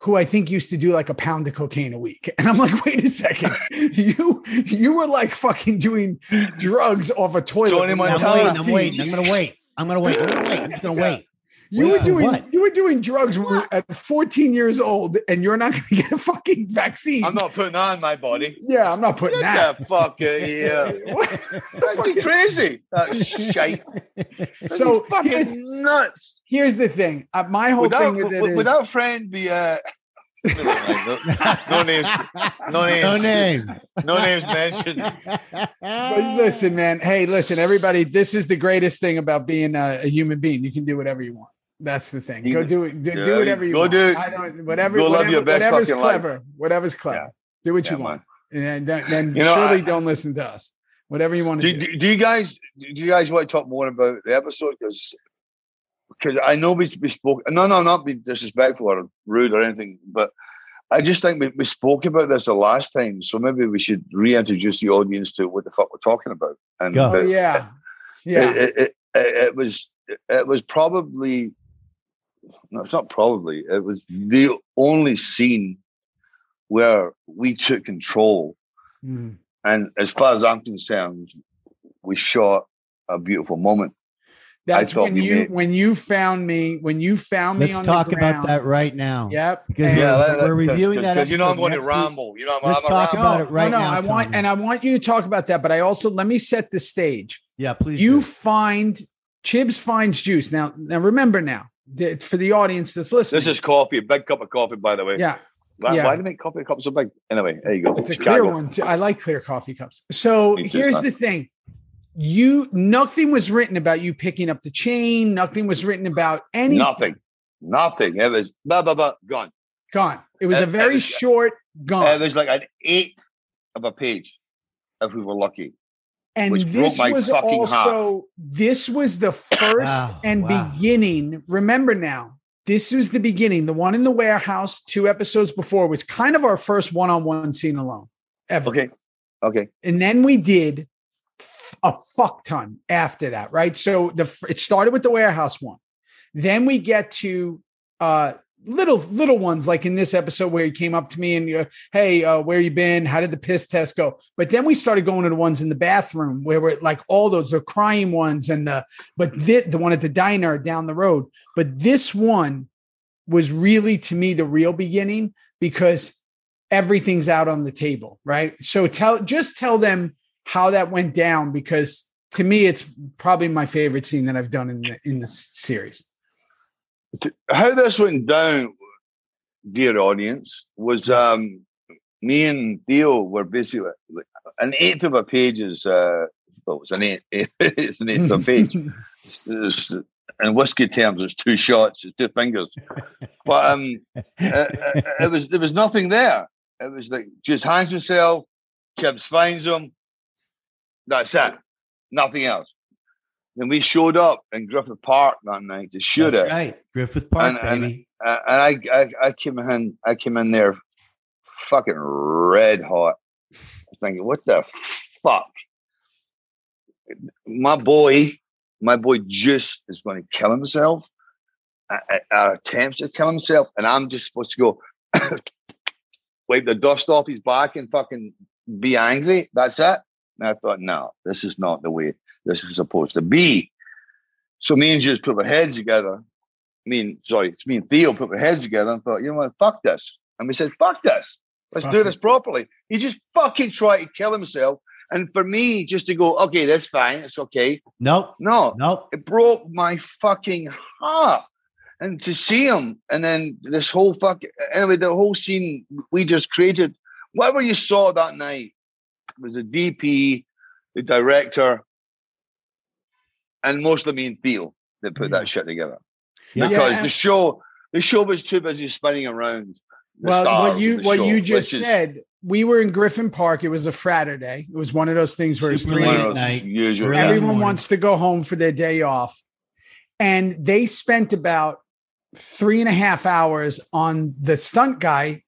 who I think used to do like a pound of cocaine a week. And I'm like, wait a second. You you were like fucking doing drugs off a toilet. Tony when I'm waiting. I'm waiting. I'm gonna wait. I'm gonna wait. I'm gonna wait. I'm just gonna Yeah. wait. You Wait were doing what? you were doing drugs when we were at 14 years old, and you're not gonna get a fucking vaccine. I'm not putting that in my body. yeah, I'm not putting Get that. the fuck out of here. What? That's you crazy. That's shite. That's So fucking nuts. Here's the thing. Uh, my whole Would that, thing with it would, is friend be uh never no, no names no names No names. no names mentioned. But listen, man. Hey, listen, everybody. This is the greatest thing about being a, a human being. You can do whatever you want. That's the thing. Go do it. Do, Yeah, do whatever you go want. do- I don't. Whatever. go live whatever, your best whatever's fucking life. clever. Whatever's clever. Do what Yeah, you want. And then, then You know, surely I- don't listen to us. Whatever you want to Do, do. do, do you guys do you guys want to talk more about the episode? Because because I know we, we spoke. No, no, not be disrespectful or rude or anything, but I just think we, we spoke about this the last time, so maybe we should reintroduce the audience to what the fuck we're talking about. And Go. Oh yeah, yeah. it, it, it, it was it was probably no, it's not probably. It was the only scene where we took control Mm. and as far as I'm concerned, we shot a beautiful moment. That's when you made- when you found me when you found me Let's on talk the about that right now. Yep. Because and- Yeah, let- we're let- reviewing 'cause- that 'cause you know I'm going to ramble. You know, I'm, Let's I'm a talk ramble. about it right no, no, now, I want Tommy. and I want you to talk about that, but I also let me set the stage. Yeah, please. you do. find Chibs finds juice. Now, now remember now, the, for the audience that's listening. This is coffee, a big cup of coffee, by the way. yeah. Why, Yeah. why do they make coffee cups so big? Anyway, there you go. It's a clear one too. I like clear coffee cups. So too, here's son. the thing. You nothing was written about you picking up the chain. Nothing was written about anything. Nothing. Nothing. It was blah blah blah gone. Gone. It was Uh, a very was- short gone. It was like an eighth of a page, if we were lucky. and which broke this my was fucking also this was the first Wow, and wow. beginning. Remember now, this was the beginning. The one in the warehouse, two episodes before, was kind of our first one-on-one scene alone ever. Okay. Okay. and then we did f- a fuck ton after that, right? So the it started with the warehouse one. Then we get to uh little little ones like in this episode where he came up to me and uh, hey uh where you been how did the piss test go but then we started going to the ones in the bathroom where we're like all those the crying ones and the but thi- the one at the diner down the road but this one was really to me the real beginning because everything's out on the table, right? So tell just tell them how that went down because to me it's probably my favorite scene that I've done in the, in the series. How this went down, dear audience, was um me and Theo were basically like an eighth of a page is uh well, it's an eighth it's an eighth of a page. It's- it's- in whiskey terms, it's two shots, it's two fingers. But um, uh, uh, it was there was nothing there. It was like just hangs himself, Chibs finds him. That's it. Nothing else. Then we showed up in Griffith Park that night to shoot That's it, right. Griffith Park, And- and- baby. uh, and I, I I came in I came in there, fucking red hot. Thinking, what the fuck? My boy, my boy, just is going to kill himself. attempts to kill himself, and I'm just supposed to go wipe the dust off his back and fucking be angry. That's it. And I thought, no, this is not the way this is supposed to be. So me and just put our heads together. I mean, sorry, it's me and Theo put our heads together and thought, you know what, fuck this. And we said, fuck this. Let's Fuck do this properly. He just fucking tried to kill himself. And for me, just to go, okay, that's fine. It's okay. Nope. No, Nope. it broke my fucking heart. And to see him, and then this whole fucking anyway, the whole scene we just created, whatever you saw that night was the DP, the director, and mostly me and Theo that put Yeah. that shit together. Yeah. Because Yeah. the show, the show was too busy spinning around. Well, what you what show, you just is said, we were in Griffith Park. It was a Friday. It was one of those things where it's three at night. usual- Early in the everyone wants to go home for their day off. And they spent about three and a half hours on the stunt guy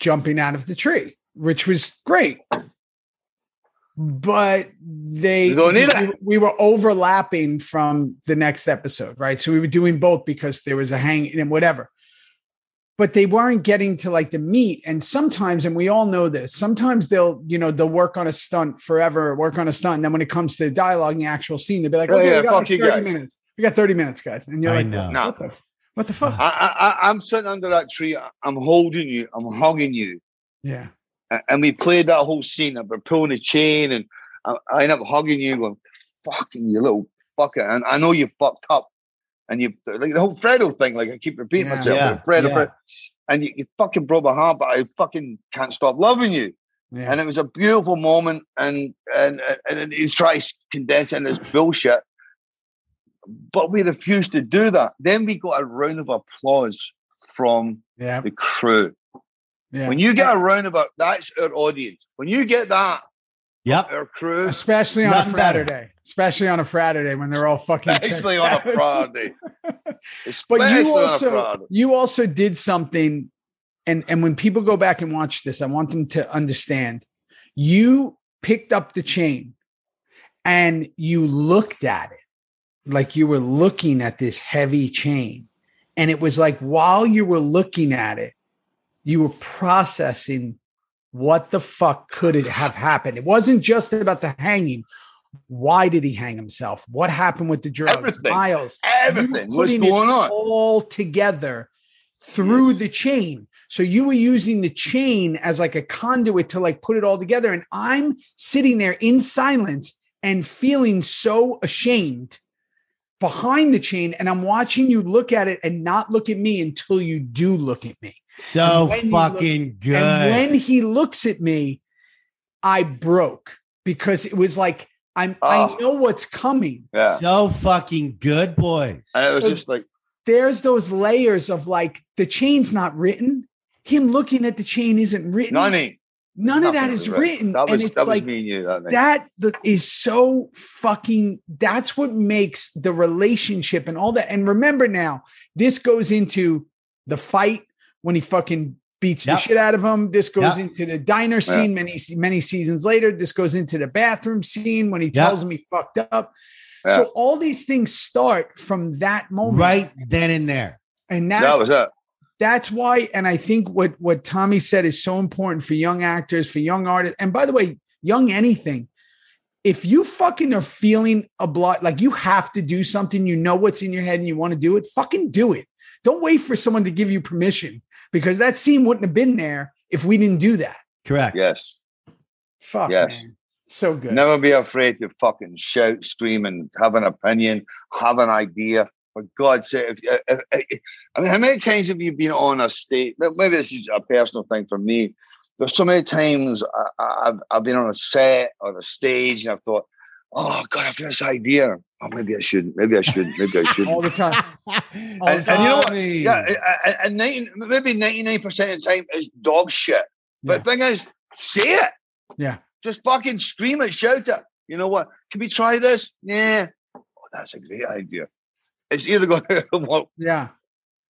jumping out of the tree, which was great. But they You don't need we, we were overlapping from the next episode, right? So we were doing both because there was a hang and whatever. But they weren't getting to like the meat. And sometimes, and we all know this, sometimes they'll, you know, they'll work on a stunt forever, work on a stunt. And then when it comes to the dialogue and the actual scene, they'll be like, Oh, okay, yeah, we got fuck like you 30 guys. minutes. We got 30 minutes, guys. And you're I like, know. No. what the, what the fuck? I, I, I- I'm sitting under that tree. I'm holding you. I'm hugging you. yeah. A- And we played that whole scene. of We're pulling a chain, and I, I end up hugging you, going, "Fucking you little fucker!" And I know you fucked up, and you like the whole Fredo thing. Like I keep repeating Yeah. myself, Yeah, like, Fredo, yeah. Fredo. and you, you fucking broke my heart, but I fucking can't stop loving you. Yeah. And it was a beautiful moment, and and and, and he tries to condense it in this bullshit. But we refused to do that. Then we got a round of applause from yeah. the crew. Yeah. When you get a round of that's our audience. When you get that, Yep. our crew, especially on a Nothing better. Friday, especially on a Friday when they're all fucking especially on a. Friday. but you also Friday. you also did something and and when people go back and watch this i want them to understand you picked up the chain and you looked at it like you were looking at this heavy chain and it was like while you were looking at it you were processing what the fuck could it have happened it wasn't just about the hanging why did he hang himself what happened with the drugs Everything. miles Everything. What's going on? all together through the chain. So you were using the chain as like a conduit to like put it all together. And I'm sitting there in silence and feeling so ashamed behind the chain. And I'm watching you look at it and not look at me until you do look at me. So And when he fucking good. And when he looks at me, I broke because it was like I'm I Oh. know what's coming. Yeah. so fucking good, boys. And it was So- just like, There's those layers of like the chain's not written. Him looking at the chain isn't written. Nani. None of that nothing is was written. That was, and it's that like was me and you that night. that that is so fucking that's what makes the relationship and all that and remember now this goes into the fight when he fucking beats Yep. the shit out of him this goes Yep. into the diner scene many many seasons later this goes into the bathroom scene when he Yep. tells him he fucked up Yeah. so all these things start from that moment right then and there. and that was it. That's why and i think what what tommy said is so important for young actors for young artists and by the way young anything if you fucking are feeling a blot like you have to do something you know what's in your head and you want to do it fucking do it don't wait for someone to give you permission because that scene wouldn't have been there if we didn't do that Correct. Yes. fuck Yes. man so good Never be afraid to fucking shout, scream, and have an opinion, have an idea. For God's sake, if, if, if, I mean, how many times have you been on a stage? Maybe this is a personal thing for me. There's so many times I, I, I've, I've been on a set or a stage and I've thought, oh, God, I've got this idea. Oh, maybe I shouldn't. Maybe I shouldn't. Maybe I shouldn't. all the time and, And- and you know what? Yeah, and- and 90, maybe 99% of the time is dog shit. But the thing is, say it. Yeah. Just fucking scream it, shout it. You know what? Can we try this? Yeah. Oh, that's a great idea. It's either going to work. yeah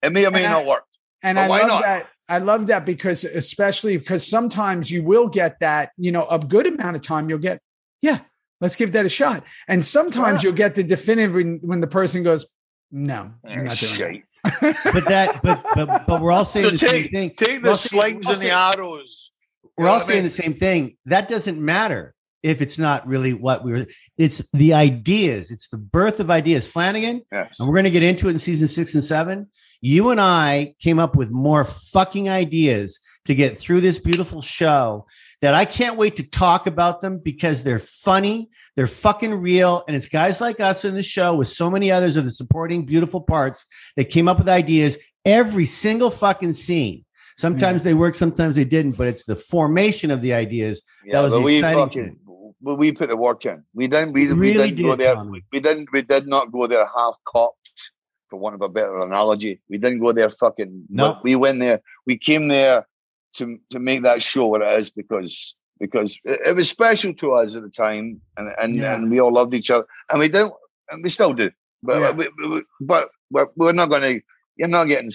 It may or may And I- not work. And But I why love not? that. I love that because especially because sometimes you will get that, you know, a good amount of time you'll get, yeah, let's give that a shot. And sometimes Yeah. you'll get the definitive when, when the person goes, no, I'm Eh, not doing shite. that. but that but but but we're all saying So the same thing. take We're all the saying- slings we're all and the saying- arrows. We're all what I saying mean? the same thing. That doesn't matter if it's not really what we were. It's the ideas. It's the birth of ideas. Flanagan, Yes. and we're going to get into it in season six and seven. You and I came up with more fucking ideas to get through this beautiful show that I can't wait to talk about them because they're funny, they're fucking real, and it's guys like us in the show with so many others of the supporting beautiful parts that came up with ideas every single fucking scene. Sometimes hmm. they work, sometimes they didn't, but it's the formation of the ideas Yeah, was but the exciting fucking, but we put the work in. We didn't. We, we didn't go there. Tommy. We didn't. We did not go there half cocked, for want of a better analogy. We didn't go there fucking. No. We went there. We came there to to make that show what it is because because it, it was special to us at the time, and and, Yeah. and we all loved each other, and we don't, and we still do. But Yeah. we, we- but we're, we're not going to. You're not getting.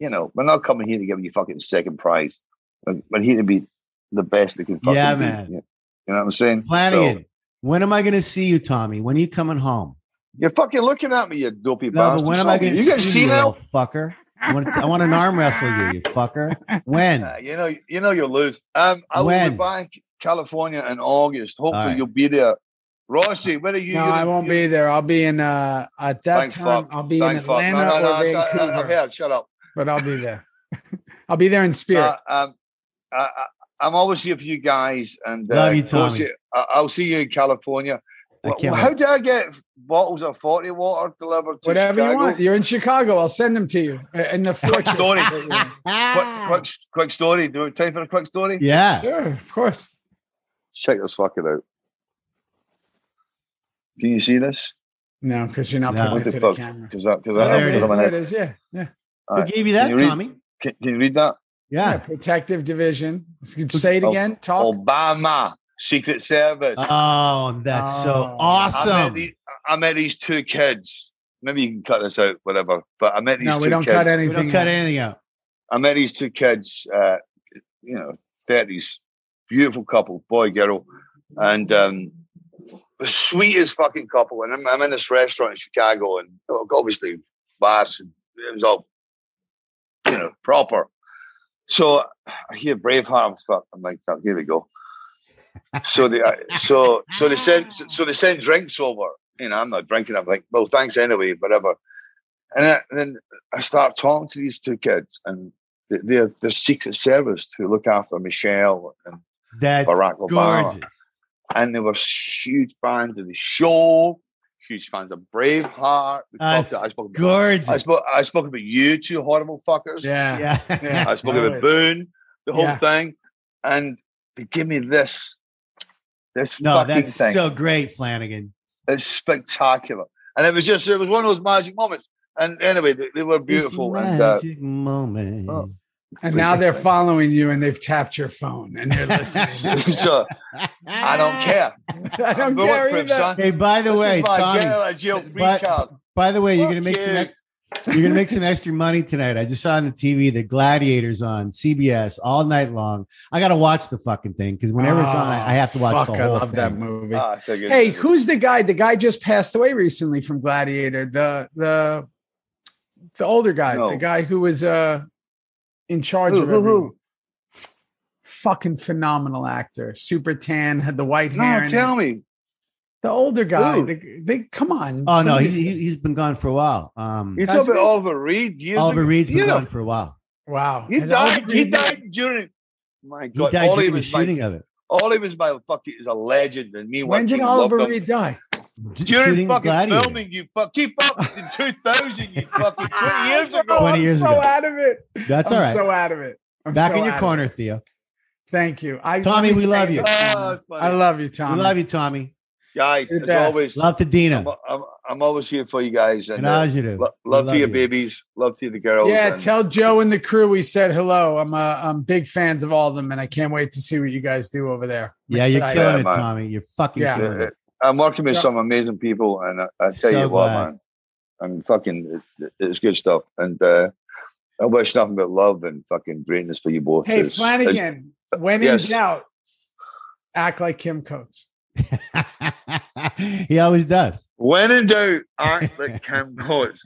You know, we're not coming here to give you fucking second prize. We're, we're here to be the best we can fucking Yeah, be. man. You know what I'm saying? Flanagan. So, when am I going to see you, Tommy? When are you coming home? you're fucking looking at me, you dopey No, bastard. but when am I going to you see get you, see you now? little fucker? I want, I want an arm wrestle you, you fucker. When? Uh, you know, you know you'll lose. Um, I will When? be back California in August. Hopefully All right. you'll be there. Rossi, where are you? No, You're- I won't be there. I'll be in uh at that Thank time. fuck. I'll be Thank in. Atlanta No, no, no, or I- I- Vancouver, I'm. Shut up. but I'll be there. I'll be there in spirit. Uh, um, I, I, I'm always here for you guys, and Love uh, you, Tommy. I- I'll see you in California. I How do I get bottles of 40 water delivered to Whatever Chicago? you want. You're in Chicago. I'll send them to you. In the fortress. story. Yeah. Quick, quick, quick story. Do we have time for a quick story? Yeah. Sure, of course. Check this fucker out. Can you see this? No, because you're not No. putting What it the to the fuck? camera. Because I, because Oh, I there there it it is. There it is. Yeah, yeah. All Who right. gave you that, Can you read- Tommy? Can, can you read that? Yeah. Yeah. Protective division. Say it Oh, again. Talk. Obama Secret Service. Oh, that's so Oh. I met, awesome. the, I met these two kids. Maybe you can cut this out, whatever. But I met these no, two we don't kids. cut We don't cut anything out. I met these two kids, uh, you know, 30s, beautiful couple, boy, girl. And um, the sweetest fucking couple. And I'm, I'm in this restaurant in Chicago, and obviously, bass, and it was all, you know, proper. So I hear Braveheart. I'm. I'm like, oh, here we go. So they, uh, so so they send so they send drinks over. You know, I'm not drinking. I'm like, well, thanks anyway, whatever. And, I, and then I start talking to these two kids, and they- they're they're Secret Service who look after Michelle and That's Barack Obama, gorgeous. and they were huge fans of the show, huge fans of Braveheart. We That's talked, I spoke about, gorgeous. I spoke, I spoke about you two horrible fuckers. Yeah. yeah. Yeah. I spoke Know about it. Boone, the whole Yeah. thing, and they give me this, this No, fucking that's thing. so great, Flanagan. it's spectacular, and it was just it was one of those magic moments. And anyway, they, they were beautiful, It's a and uh, magic moment. oh. And now they're following you and they've tapped your phone and they're listening. so I don't care. I don't I'm care either. son. Hey, by the This way, Tommy. get out of jail free but- By the way, you're gonna make some. you. ex- You're gonna make some extra money tonight. I just saw on the TV the Gladiators on CBS all night long. I gotta watch the fucking thing because whenever it's on, I I have to watch Oh, Fuck, the I love thing. that movie. I figured- hey, who's the guy? The guy just passed away recently from Gladiator. The the the older guy, No. the guy who was uh in charge Who, of who, everything. who? Fucking phenomenal actor, super tan, had the white hair. No, and tell me. the older guy. Who? The, they come on. Oh no, he's he, he's been gone for a while. Um, You talking about. Oliver Reed? Years Oliver ago? Reed's been You know, gone for a while. wow. He Has died. He died during. My He God, died Ollie during the was my shooting of it. Ollie was my fucking is a legend, and me When did Oliver. Reed die? During Shooting fucking Gladiator. filming, you fuck keep up in 2000, you fucking 20 years ago. Oh, 20 I'm so ago. out of it. That's I'm all right. so out of it. I'm Back so in your corner, it. Theo. Thank you. I Tommy, let me we love you. Oh. I love you, Tommy. We love you, Tommy. guys. You're As best. always, Love to Dina. I'm, I'm, I'm always here for you guys, and And uh, as you do. lo- We love to your you. babies, love to the girls. Yeah, and- tell Joe and the crew we said hello. I'm uh, I'm big fans of all of them, and I can't wait to see what you guys do over there. I'm Yeah, you're excited. killing Yeah, it. Tommy. You're fucking Yeah. killing it. I'm working with Yeah. some amazing people, and I, I tell So you what, glad. man, I'm fucking. It, it's good stuff, and uh, I wish nothing but love and fucking greatness for you both. Hey, It's- Flanagan, when yes. in doubt, act like Kim Coates. he always does. When in doubt, act like Kim Coates.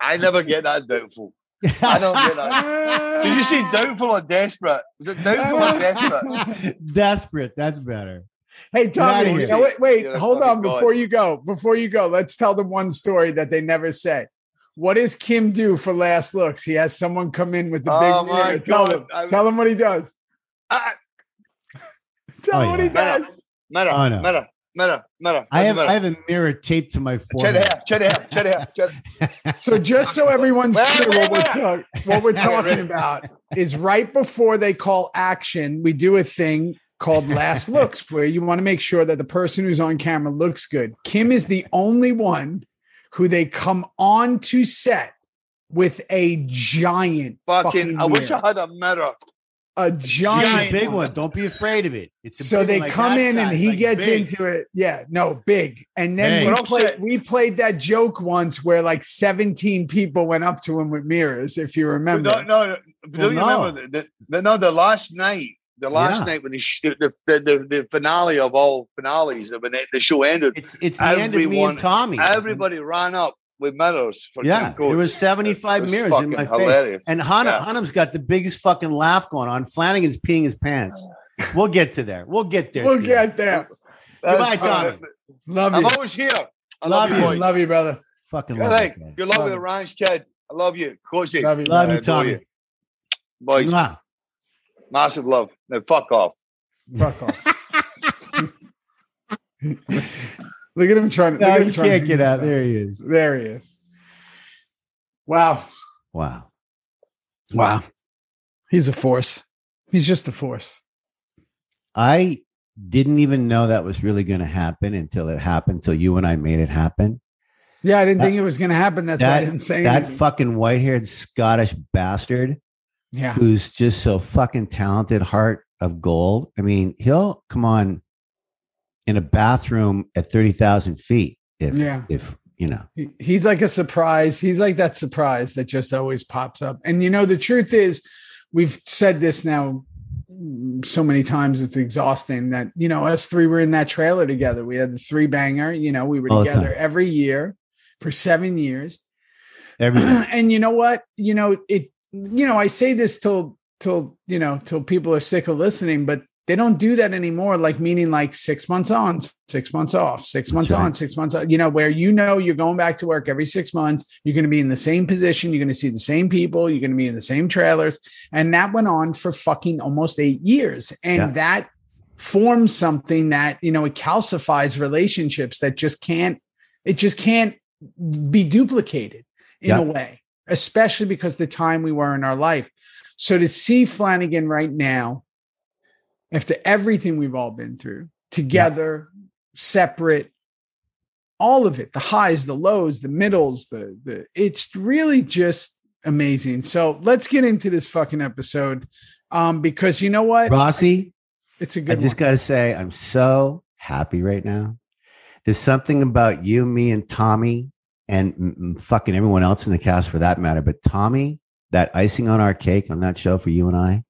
I never get that doubtful. I don't get that. Did you see doubtful or desperate? Was it doubtful or desperate? Desperate. That's better. Hey, Tommy, here. now, wait, wait You're hold on god. before you go. Before you go, let's tell them one story that they never say. What does Kim do for last looks? He has someone come in with the big Oh, my mirror. Tell him. I- Tell them what he does. Ah, Tell Oh, them what he yeah. does. Mirror, Oh, no. mirror, mirror, mirror. I have mirror. I have a mirror taped to my Check forehead. it out, check it out, check it out, So just so everyone's clear, what we're, wait. talk- what we're talking about is right before they call action, we do a thing called last looks, where you want to make sure that the person who's on camera looks good. Kim is the only one who they come on to set with a giant Fucking, fucking I wish. I had a mirror. a It's giant, big one. Don't be afraid of it. It's a So big they like come that in and he like gets big. into it. Yeah, no, big. And then we But played we played that joke once where like 17 people went up to him with mirrors, if you remember. No, no, no, Well, don't you no. remember the, the, no the last night, the last Yeah. night when the, sh- the, the, the the finale of all finales when the, the show ended, It's it's the end of me and Tommy. everybody ran up with medals. for Yeah, Kim Coates. there was 75 It was mirrors in my fucking face. And Hunnam, Yeah. Hunnam's got the biggest fucking laugh going on. Flanagan's peeing his pants. We'll get to there. We'll get there. We'll Theo. get there. Goodbye, That's- Tommy. Love you. I'm you. always here. I Love love, you. you. Love you, brother. Fucking Good love thing. that. Good luck Love with you. the ranch, kid. I love you, Coachy. Love you. Love you, Tommy. you. Boys, Mwah. massive love. Now fuck off. Fuck off. look at him trying to. No, he trying can't to get out. There he is. There he is. Wow. Wow. Wow. He's a force. He's just a force. I didn't even know that was really going to happen until it happened. Until you and I made it happen. Yeah, I didn't That- think it was going to happen. That's why I that- didn't say That anything. fucking white-haired Scottish bastard yeah. who's just so fucking talented, heart of gold. I mean, he'll come on in a bathroom at thirty thousand feet. If Yeah. if you know, He- He's like a surprise. He's like that surprise that just always pops up. And you know, the truth is, we've said this now so many times, it's exhausting that, you know, us three were in that trailer together. We had the three banger, you know, we were All together every year for seven years. everything. and you know what? You know, it, you know, I say this till, till, you know, till people are sick of listening, but they don't do that anymore. Like meaning like six months on, six months off, six months right. on, six months, on, you know, where you know you're going back to work every six months. You're going to be in the same position. You're going to see the same people. You're going to be in the same trailers. And that went on for fucking almost eight years. And Yeah. that forms something that, you know, it calcifies relationships that just can't It just can't be duplicated in Yeah. a way, especially because the time we were in our life. So to see Flanagan right now, after everything we've all been through, together, separate, all of it, the highs, the lows, the middles, the the it's really just amazing. So let's get into this fucking episode. Um, because you know what? Rossi, It's a good I just one. got to say, I'm so happy right now. There's something about you, me, and Tommy, and fucking everyone else in the cast for that matter. But Tommy, that icing on our cake on that show for you and I.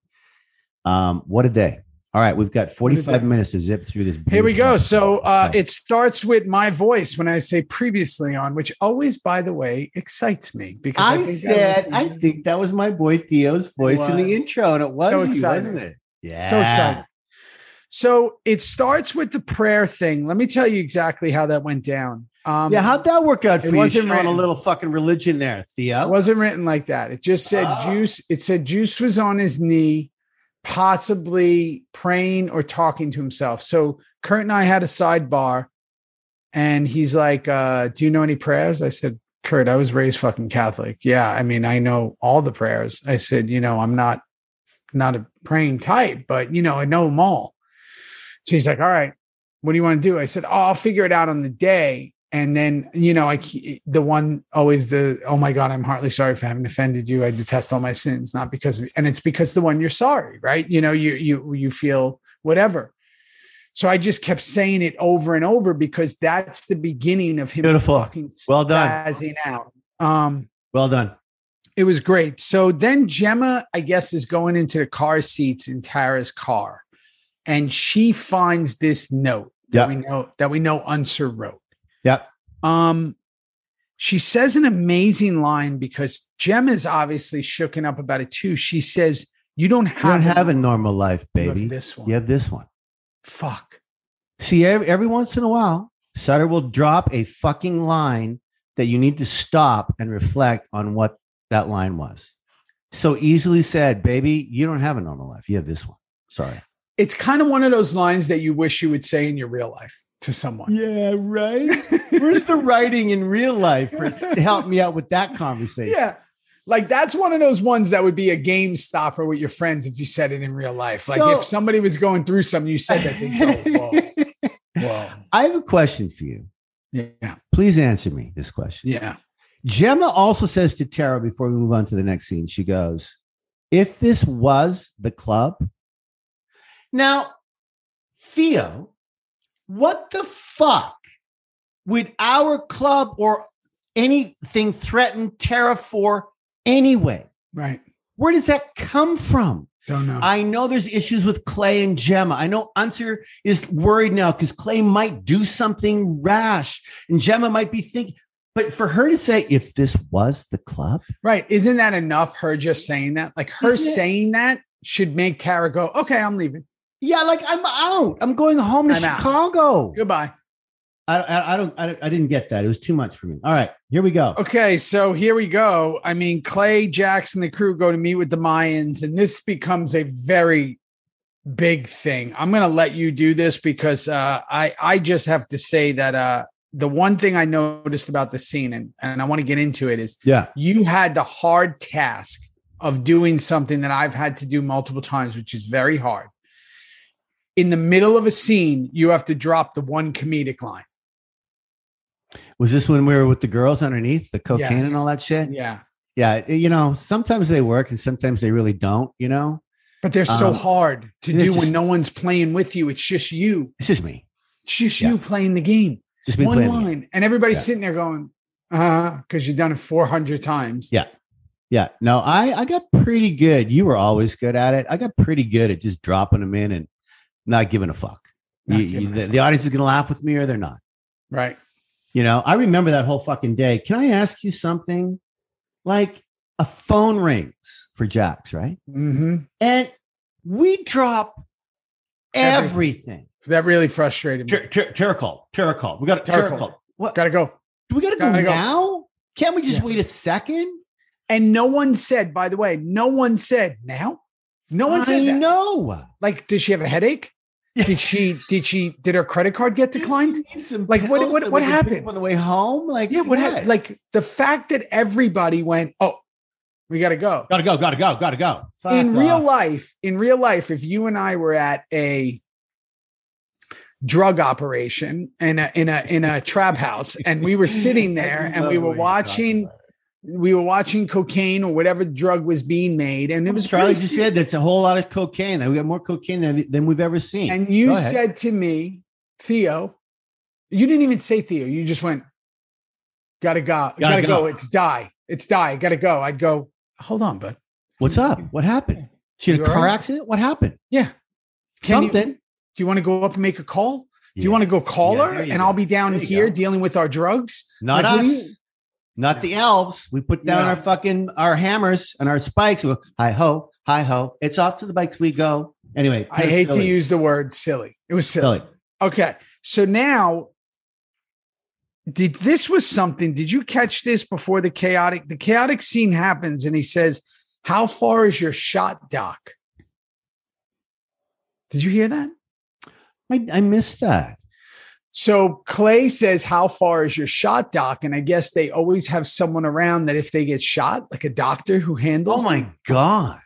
Um, what a day! All right, we've got 45 minutes to zip through this. Here we go. So uh, it starts with my voice when I say previously on, which always, by the way, excites me because I that said, was- I think that was my boy Theo's voice in the intro, and it was, So you, exciting. wasn't it? Yeah, so excited. So it starts with the prayer thing. Let me tell you exactly how that went down. Um, yeah, how'd that work out it for you? wasn't Showing a little fucking religion there, It Theo. wasn't written like that. It just said Ah. Juice. It said Juice was on his knee, possibly praying or talking to himself. So Kurt and I had a sidebar, and he's like, uh, "Do you know any prayers?" I said, "Kurt, I was raised fucking Catholic. Yeah, I mean, I know all the prayers." I said, "You know, I'm not not a praying type, but you know, I know them all." So he's like, "All right, what do you want to do?" I said, "Oh, I'll figure it out on the day." And then, you know, I the one always the oh my god, I'm heartily sorry for having offended you. I detest all my sins, not because of, and it's because the one you're sorry, right? You know, you you you feel whatever. So I just kept saying it over and over because that's the beginning of him Beautiful. fucking Well done. out. Um, Well done. it was great. So then Gemma, I guess, is going into the car seats in Tara's car, and she finds this note that Yep. we know that we know Unser wrote. Yep. Um, she says an amazing line because Jem is obviously shooken up about it too. She says, "You don't You have, don't have a normal life, you baby. this one. You have this one. Fuck. See, every, every once in a while, Sutter will drop a fucking line that you need to stop and reflect on what that line was. So easily said, baby, you don't have a normal life. You have this one. Sorry. It's kind of one of those lines that you wish you would say in your real life to someone. Yeah, right. Where's the writing in real life for, to help me out with that conversation? Yeah. Like that's one of those ones that would be a game stopper with your friends if you said it in real life. Like So- if somebody was going through something, you said that, they go, whoa, whoa. I have a question for you. Yeah. Please answer me this question. Yeah. Gemma also says to Tara before we move on to the next scene, she goes, If this was the club. Now, Theo, what the fuck would our club or anything threaten Tara for anyway? Right. Where does that come from? Don't know. I know there's issues with Clay and Gemma. I know Unser is worried now because Clay might do something rash and Gemma might be thinking, but for her to say, if this was the club, right. Isn't that enough? Her just saying that? Like her Isn't it- saying that should make Tara go, okay, I'm leaving. Yeah, like I'm out. I'm going home to I'm out. Chicago. Goodbye. I, I, I don't, I, I didn't get that. It was too much for me. All right, here we go. Okay, so here we go. I mean, Clay, Jackson, the crew go to meet with the Mayans, and this becomes a very big thing. I'm going to let you do this because uh, I I just have to say that uh, the one thing I noticed about the scene, and and I want to get into it, is Yeah. you had the hard task of doing something that I've had to do multiple times, which is very hard. In the middle of a scene, you have to drop the one comedic line. Was this when we were with the girls underneath the cocaine Yes. and all that shit? Yeah. Yeah. You know, sometimes they work and sometimes they really don't, you know, But they're so Um, hard to do just- when no one's playing with you. It's just you. it's just me. It's just Yeah. you playing the game. Just One line. And everybody's Yeah. sitting there going, uh, huh, because you've done it 400 times. Yeah. Yeah. No, I, I got pretty good. You were always good at it. I got pretty good at just dropping them in and not giving a fuck. You- you- the, the audience is going to laugh with me or they're not. Right. You know, I remember that whole fucking day. Can I ask you something? Like a phone rings for Jax, right? hmm And we drop everything. That really frustrated me. Ter- ter- Terracol, Terracol. We got Terracol. What? Gotta go. Do we got to go gotta go. now? Can't we just Yeah. wait a second? And no one said, by the way, no one said now. No one said I that. know. Like, does she have a headache? Did she? Did she? Did her credit card get declined? Like, what- what- what we could pick happened? on the way home? Like, Yeah. What happened? Like the fact that everybody went, oh, we got to go. gotta go, gotta go, gotta go. Fuck in real life, in real life, if you and I were at a drug operation in a in a in a trap house and we were sitting there and we were way you're talking watching about it. We were watching cocaine or whatever drug was being made and it was Charlie just said that's a whole lot of cocaine. We got more cocaine than, than we've ever seen. and you said to me theo you didn't even say theo you just went gotta go gotta, go. go. it's die it's die gotta go i'd go hold on bud What's up? What happened? She had a You car right? accident? What happened? yeah Can you- Something. do you want to go up and make a call do you want to go call Yeah, her and go. i'll be down There here dealing with our drugs Not Like, us. Not the elves. We put down No. our fucking our hammers and our spikes. We go, hi ho, hi ho. It's off to the bikes we go. Anyway, i hate to use the word silly it was silly. silly. Okay. So now did this was something did you catch this before the chaotic the chaotic scene happens and he says how far is your shot doc did you hear that I, I missed that. So clay says how far is your shot doc and i guess they always have someone around that if they get shot like a doctor who handles Oh my them. god.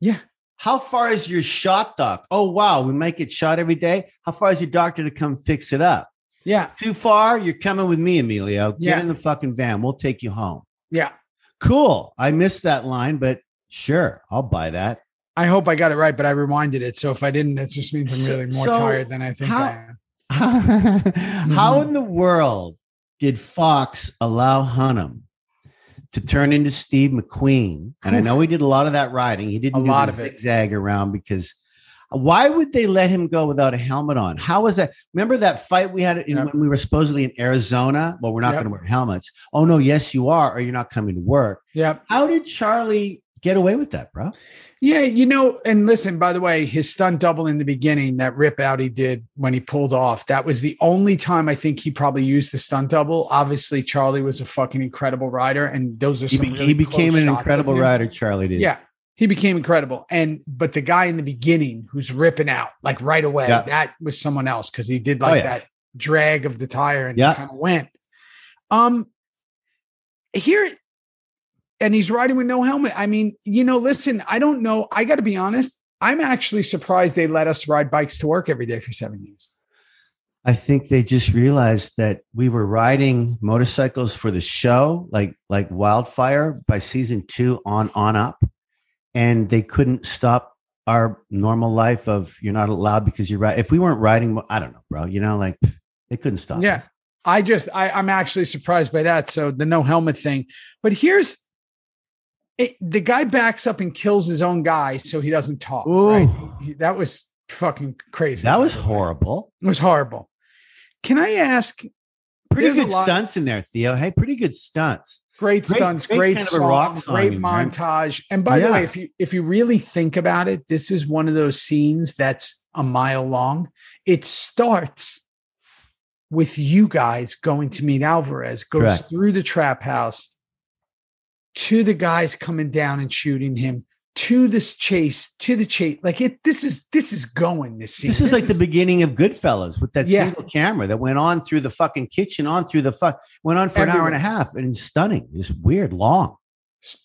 yeah How far is your shot doc? Oh wow, we might get shot every day. How far is your doctor to come fix it up? yeah Too far? You're coming with me, Emilio. Get Yeah. in the fucking van. We'll take you home. yeah Cool. I missed that line, but sure, I'll buy that. i hope i got it right but i reminded it so if i didn't that just means i'm really more so tired than i think how- i am Mm-hmm. How in the world did Fox allow Hunnam to turn into Steve McQueen? And I know he did a lot of that riding. He didn't A lot of it. zigzag around because why would they let him go without a helmet on? How was that? Remember that fight we had in, Yep. when we were supposedly in Arizona? Well, we're not Yep. going to wear helmets. Oh no, yes you are, or you're not coming to work. yep How did Charlie get away with that, bro? Yeah, you know, and listen, by the way, his stunt double in the beginning, that rip out he did when he pulled off, that was the only time I think he probably used the stunt double. Obviously, Charlie was a fucking incredible rider, and those are He, some be- really he became an incredible rider. Charlie did. Yeah, he became incredible. And but the guy in the beginning who's ripping out like right away, Yeah. that was someone else because he did Oh, like yeah. that drag of the tire and Yeah. kind of went. Um, here, and he's riding with no helmet. I mean, you know, listen, I don't know. I got to be honest. I'm actually surprised they let us ride bikes to work every day for seven years. I think they just realized that we were riding motorcycles for the show, like like wildfire, by season two on on up, and they couldn't stop our normal life of you're not allowed because you're right. If we weren't riding, I don't know, bro. You know, like they couldn't stop. Yeah. us. I just I, I'm actually surprised by that. So the no helmet thing. But here's it, the guy backs up and kills his own guy so he doesn't talk. Right? Ooh. He- That was fucking crazy. that was by the way. horrible. It was horrible. Can I ask? Pretty good stunts in there, Theo. Hey, pretty good stunts. Great, Great- stunts, great great, a song, rock song great montage. And by the way, if you if you really think about it, this is one of those scenes that's a mile long. It starts with you guys going to meet Alvarez, goes Correct. through the trap house to the guys coming down and shooting him to this chase to the chase. Like it, this is this is going this scene. This is like the beginning of Goodfellas with that Yeah. single camera that went on through the fucking kitchen, on through the fuck, went on for an hour and a half, and it's stunning. It's weird, long.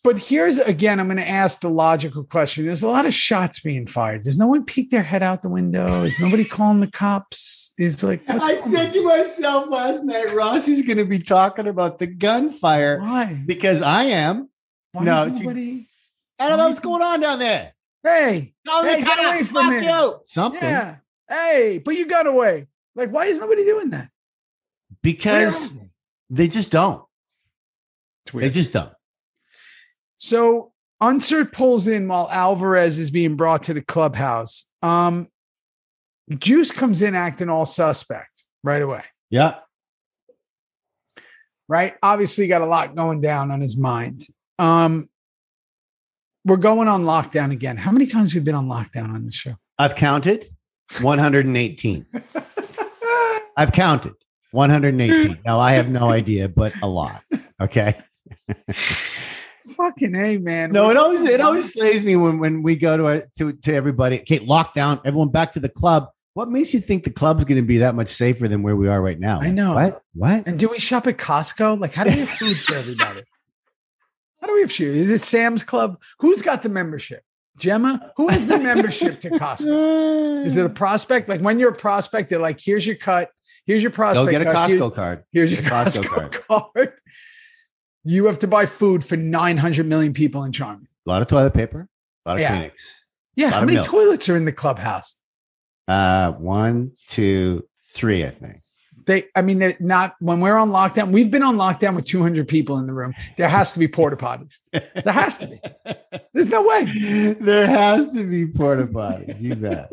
But here's again, I'm going to ask the logical question. There's a lot of shots being fired. Does no one peek their head out the window? Is nobody calling the cops? Is like, I said on? to myself last night, Rossi's going to be talking about the gunfire why? because I am. Why No, is nobody? I don't know what's going on down there. Hey, the Hey, get away from me. you. Something yeah. Hey, put your gun away. Like, why is nobody doing that? because they just don't. They just don't. So Unser pulls in while Alvarez is being brought to the clubhouse. Um, Juice comes in acting all suspect right away. Yeah. right? Obviously, got a lot going down on his mind. Um, we're going on lockdown again. How many times have we been on lockdown on this show? I've counted 118. I've counted 118. Now I have no idea, but a lot. Okay. Fucking hey, man. No, it always it always slays me when when we go to a, to to everybody. Okay, lockdown. Everyone back to the club. What makes you think the club's going to be that much safer than where we are right now? I know. What? What? And do we shop at Costco? Like, how do we have food for everybody? How do we have shoes? Is it Sam's Club? Who's got the membership? Gemma? Who has the membership to Costco? Is it a prospect? Like when you're a prospect, they're like, here's your cut. Here's your prospect. Go get a. Here- Costco card. Here's your Costco Costco, card. You have to buy food for 900 million people in Charming. A lot of toilet paper. A lot of Yeah. Kleenex. Yeah. How many milk. toilets are in the clubhouse? Uh, one, two, three. I think. They, I mean, they're not when we're on lockdown. We've been on lockdown with 200 people in the room. There has to be porta potties. There has to be. There's no way. there has to be porta potties. You bet.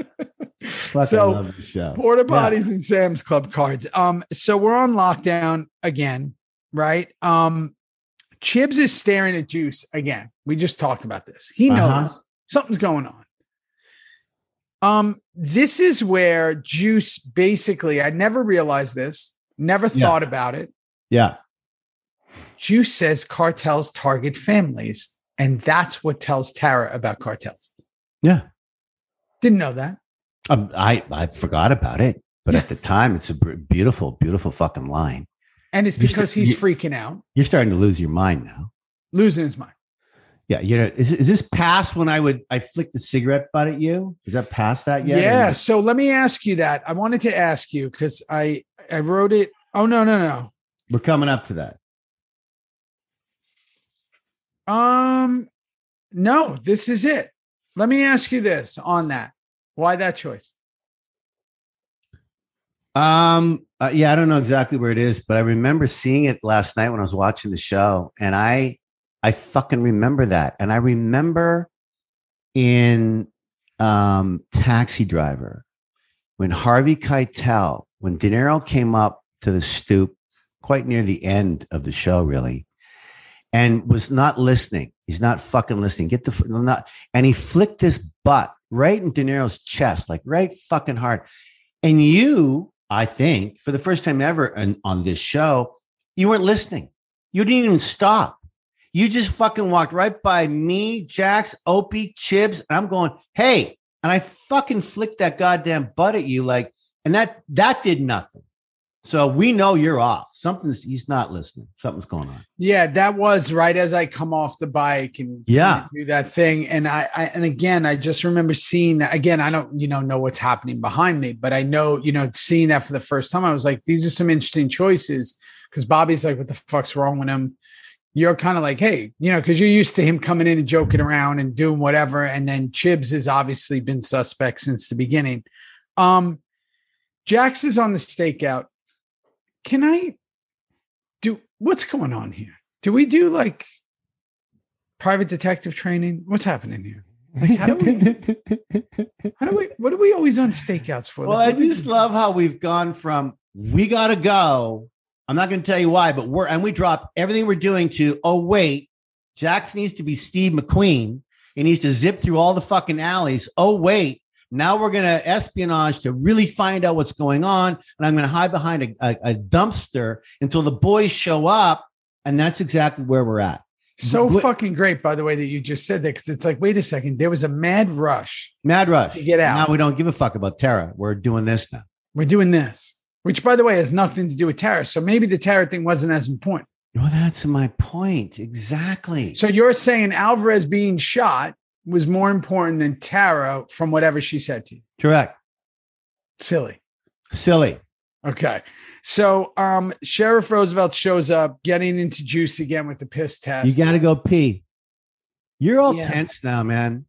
Fucking So, love the show. Porta Yeah. potties and Sam's Club cards. Um, so we're on lockdown again, right? Um, Chibs is staring at Juice again. We just talked about this. He knows Uh-huh. something's going on. Um, this is where Juice basically, I never realized this, never Yeah. thought about it. Yeah. Juice says cartels target families, and that's what tells Tara about cartels. Yeah. Didn't know that. Um, I I forgot about it, but at the time, it's a beautiful, beautiful fucking line. And it's st- because he's you- freaking out, You're starting to lose your mind now. losing his mind. Yeah, you know, is, is this past when I would I flicked the cigarette butt at you? Is that past that yet? Yeah. So let me ask you that. I wanted to ask you because I I wrote it. Oh no no no. We're coming up to that. Um, no. This is it. Let me ask you this on that. Why that choice? Um, uh, yeah, I don't know exactly where it is, but I remember seeing it last night when I was watching the show, and I, I fucking remember that, and I remember in um, Taxi Driver when Harvey Keitel, when De Niro came up to the stoop, quite near the end of the show, really, and was not listening. He's not fucking listening. Get the not, and he flicked his butt right in De Niro's chest, like right fucking hard. And you, I think, for the first time ever on, on this show, you weren't listening. You didn't even stop. You just fucking walked right by me, Jax, Opie, Chibs, and I'm going, hey, and I fucking flicked that goddamn butt at you, like, and that that did nothing. So we know you're off. Something's he's not listening. Something's going on. Yeah, that was right as I come off the bike and Yeah. do that thing. And I, I and again, I just remember seeing that. Again, I don't you know know what's happening behind me, but I know you know seeing that for the first time. I was like, these are some interesting choices because Bobby's like, what the fuck's wrong with him? You're kind of like, hey, you know, because you're used to him coming in and joking around and doing whatever. And then Chibs has obviously been suspect since the beginning. Um, Jax is on the stakeout. Can I do what's going on here? Do we do like private detective training? What's happening here? Like, how do we, how do we, what are we always on stakeouts for? Well, Like, I do we just love how we've gone from we gotta go. I'm not going to tell you why, but we're and we drop everything we're doing to oh wait, Jax needs to be Steve McQueen. He needs to zip through all the fucking alleys. Oh wait, now we're going to espionage to really find out what's going on, and I'm going to hide behind a, a, a dumpster until the boys show up, and that's exactly where we're at. so what- fucking great, by the way, that you just said that because it's like, wait a second, there was a mad rush. Mad rush. To get out. Now we don't give a fuck about Tara. We're doing this now. We're doing this, which, by the way, has nothing to do with Tara. So maybe the Tara thing wasn't as important. Well, that's my point. Exactly. So you're saying Alvarez being shot was more important than Tara from whatever she said to you? Correct. Silly. Silly. Okay. So um Sheriff Roosevelt shows up getting into juice again with the piss test. You got to go pee. You're all Yeah. tense now, man.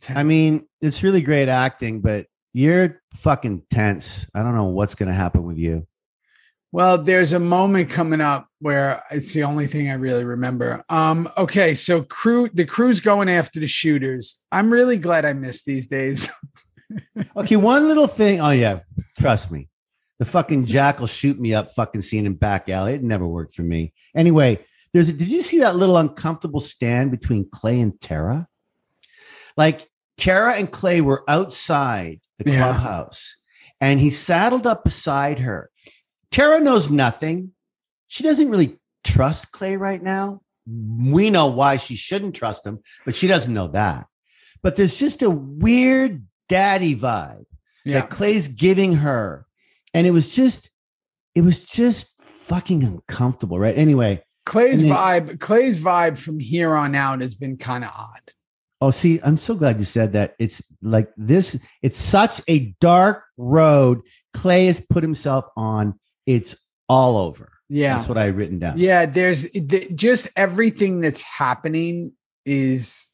Tense. I mean, it's really great acting, but you're fucking tense. I don't know what's going to happen with you. well, there's a moment coming up where it's the only thing I really remember. Um, okay, so crew the crew's going after the shooters. I'm really glad I missed these days. Okay, one little thing. Oh, yeah. Trust me. The fucking jackal shoot me up fucking scene in back alley. It never worked for me. Anyway, there's a, did you see that little uncomfortable stand between Clay and Tara? Like Tara and Clay were outside the Yeah. clubhouse and he saddled up beside her. Tara knows nothing. She doesn't really trust Clay right now. We know why she shouldn't trust him, but she doesn't know that. But there's just a weird daddy vibe Yeah. that Clay's giving her. And it was just, it was just fucking uncomfortable, right? Anyway, Clay's then- vibe, Clay's vibe from here on out has been kind of odd. oh, see, I'm so glad you said that. It's like this, it's such a dark road Clay has put himself on. It's all over. Yeah. That's what I written down. Yeah, there's th- just everything that's happening is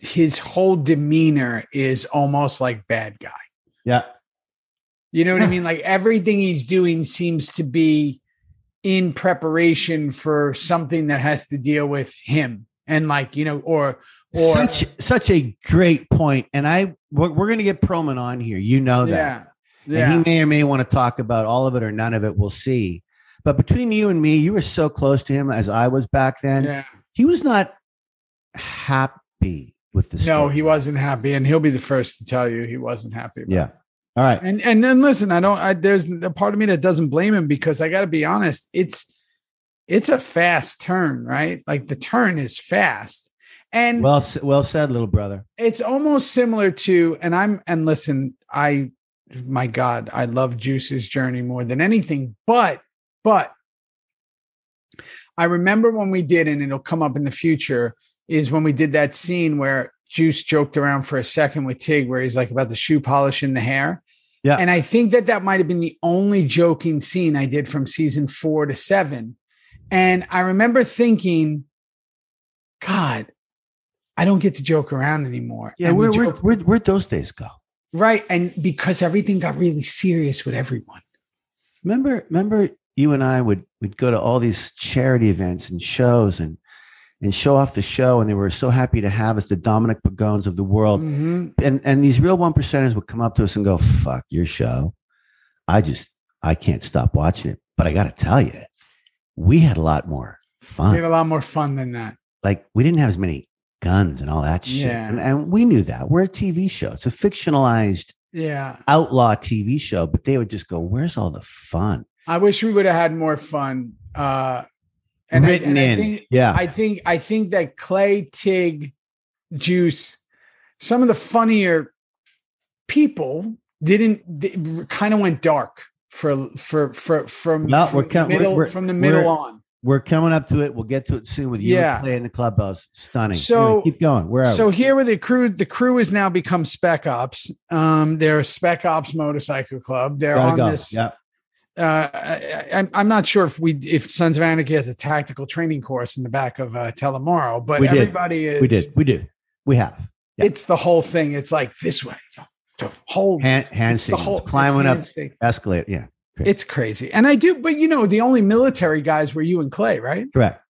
his whole demeanor is almost like bad guy. Yeah. You know what I mean? Like everything he's doing seems to be in preparation for something that has to deal with him and like, you know, or or such such a great point. And I we're, we're gonna get Perlman on here. You know that. yeah. Yeah. And he may or may want to talk about all of it or none of it. We'll see. But between you and me, you were so close to him as I was back then. yeah. He was not happy with this. No, story. he wasn't happy and he'll be the first to tell you he wasn't happy Yeah. it. All right. And and then listen, I don't. I, there's a part of me that doesn't blame him because I got to be honest. It's it's a fast turn, right? Like the turn is fast, and Well, well said, little brother. it's almost similar to. And I'm and listen, I, my God, I love Juice's journey more than anything. But but I remember when we did, and it'll come up in the future. Is when we did that scene where Juice joked around for a second with Tig, where he's like about the shoe polish in the hair. Yeah. And I think that that might have been the only joking scene I did from season four to seven. And I remember thinking, God, I don't get to joke around anymore. Yeah, And we where, where, where, where'd those days go? right. And because everything got really serious with everyone. Remember, remember you and I would would go to all these charity events and shows and and show off the show, and they were so happy to have us, the Dominic Pagones of the world. Mhm. and and these real one percenters would come up to us and go, "Fuck your show." I just I can't stop watching it. But I got to tell you, we had a lot more fun. We had a lot more fun than that. like we didn't have as many guns and all that shit, Yeah. and, and we knew that. We're a TV show. It's a fictionalized Yeah. outlaw TV show, but they would just go, "Where's all the fun?" I wish we would have had more fun. Uh, and I- Written and I in, think- yeah, I think I think that Clay, Tig, Juice, some of the funnier people didn't kind of went dark for for for from, No, from we're the com- middle we're- from the middle on. we're coming up to it. We'll get to it soon with you Yeah. and Clay in the clubhouse. Stunning. So- Anyway, keep going. Where So we? here with the crew, the crew has now become Spec Ops. Um, they're a Spec Ops motorcycle club. They're Gotta on go. this. Yeah. Uh, I, I'm I'm not sure if we if Sons of Anarchy has a tactical training course in the back of uh, Teller-Morrow, but We did. everybody is. We did. We do. We have Yeah. It's the whole thing. It's like this way, hold hand hand the whole climbing up escalator. Yeah. It's crazy, and I do. But you know, the only military guys were you and Clay, right? Correct.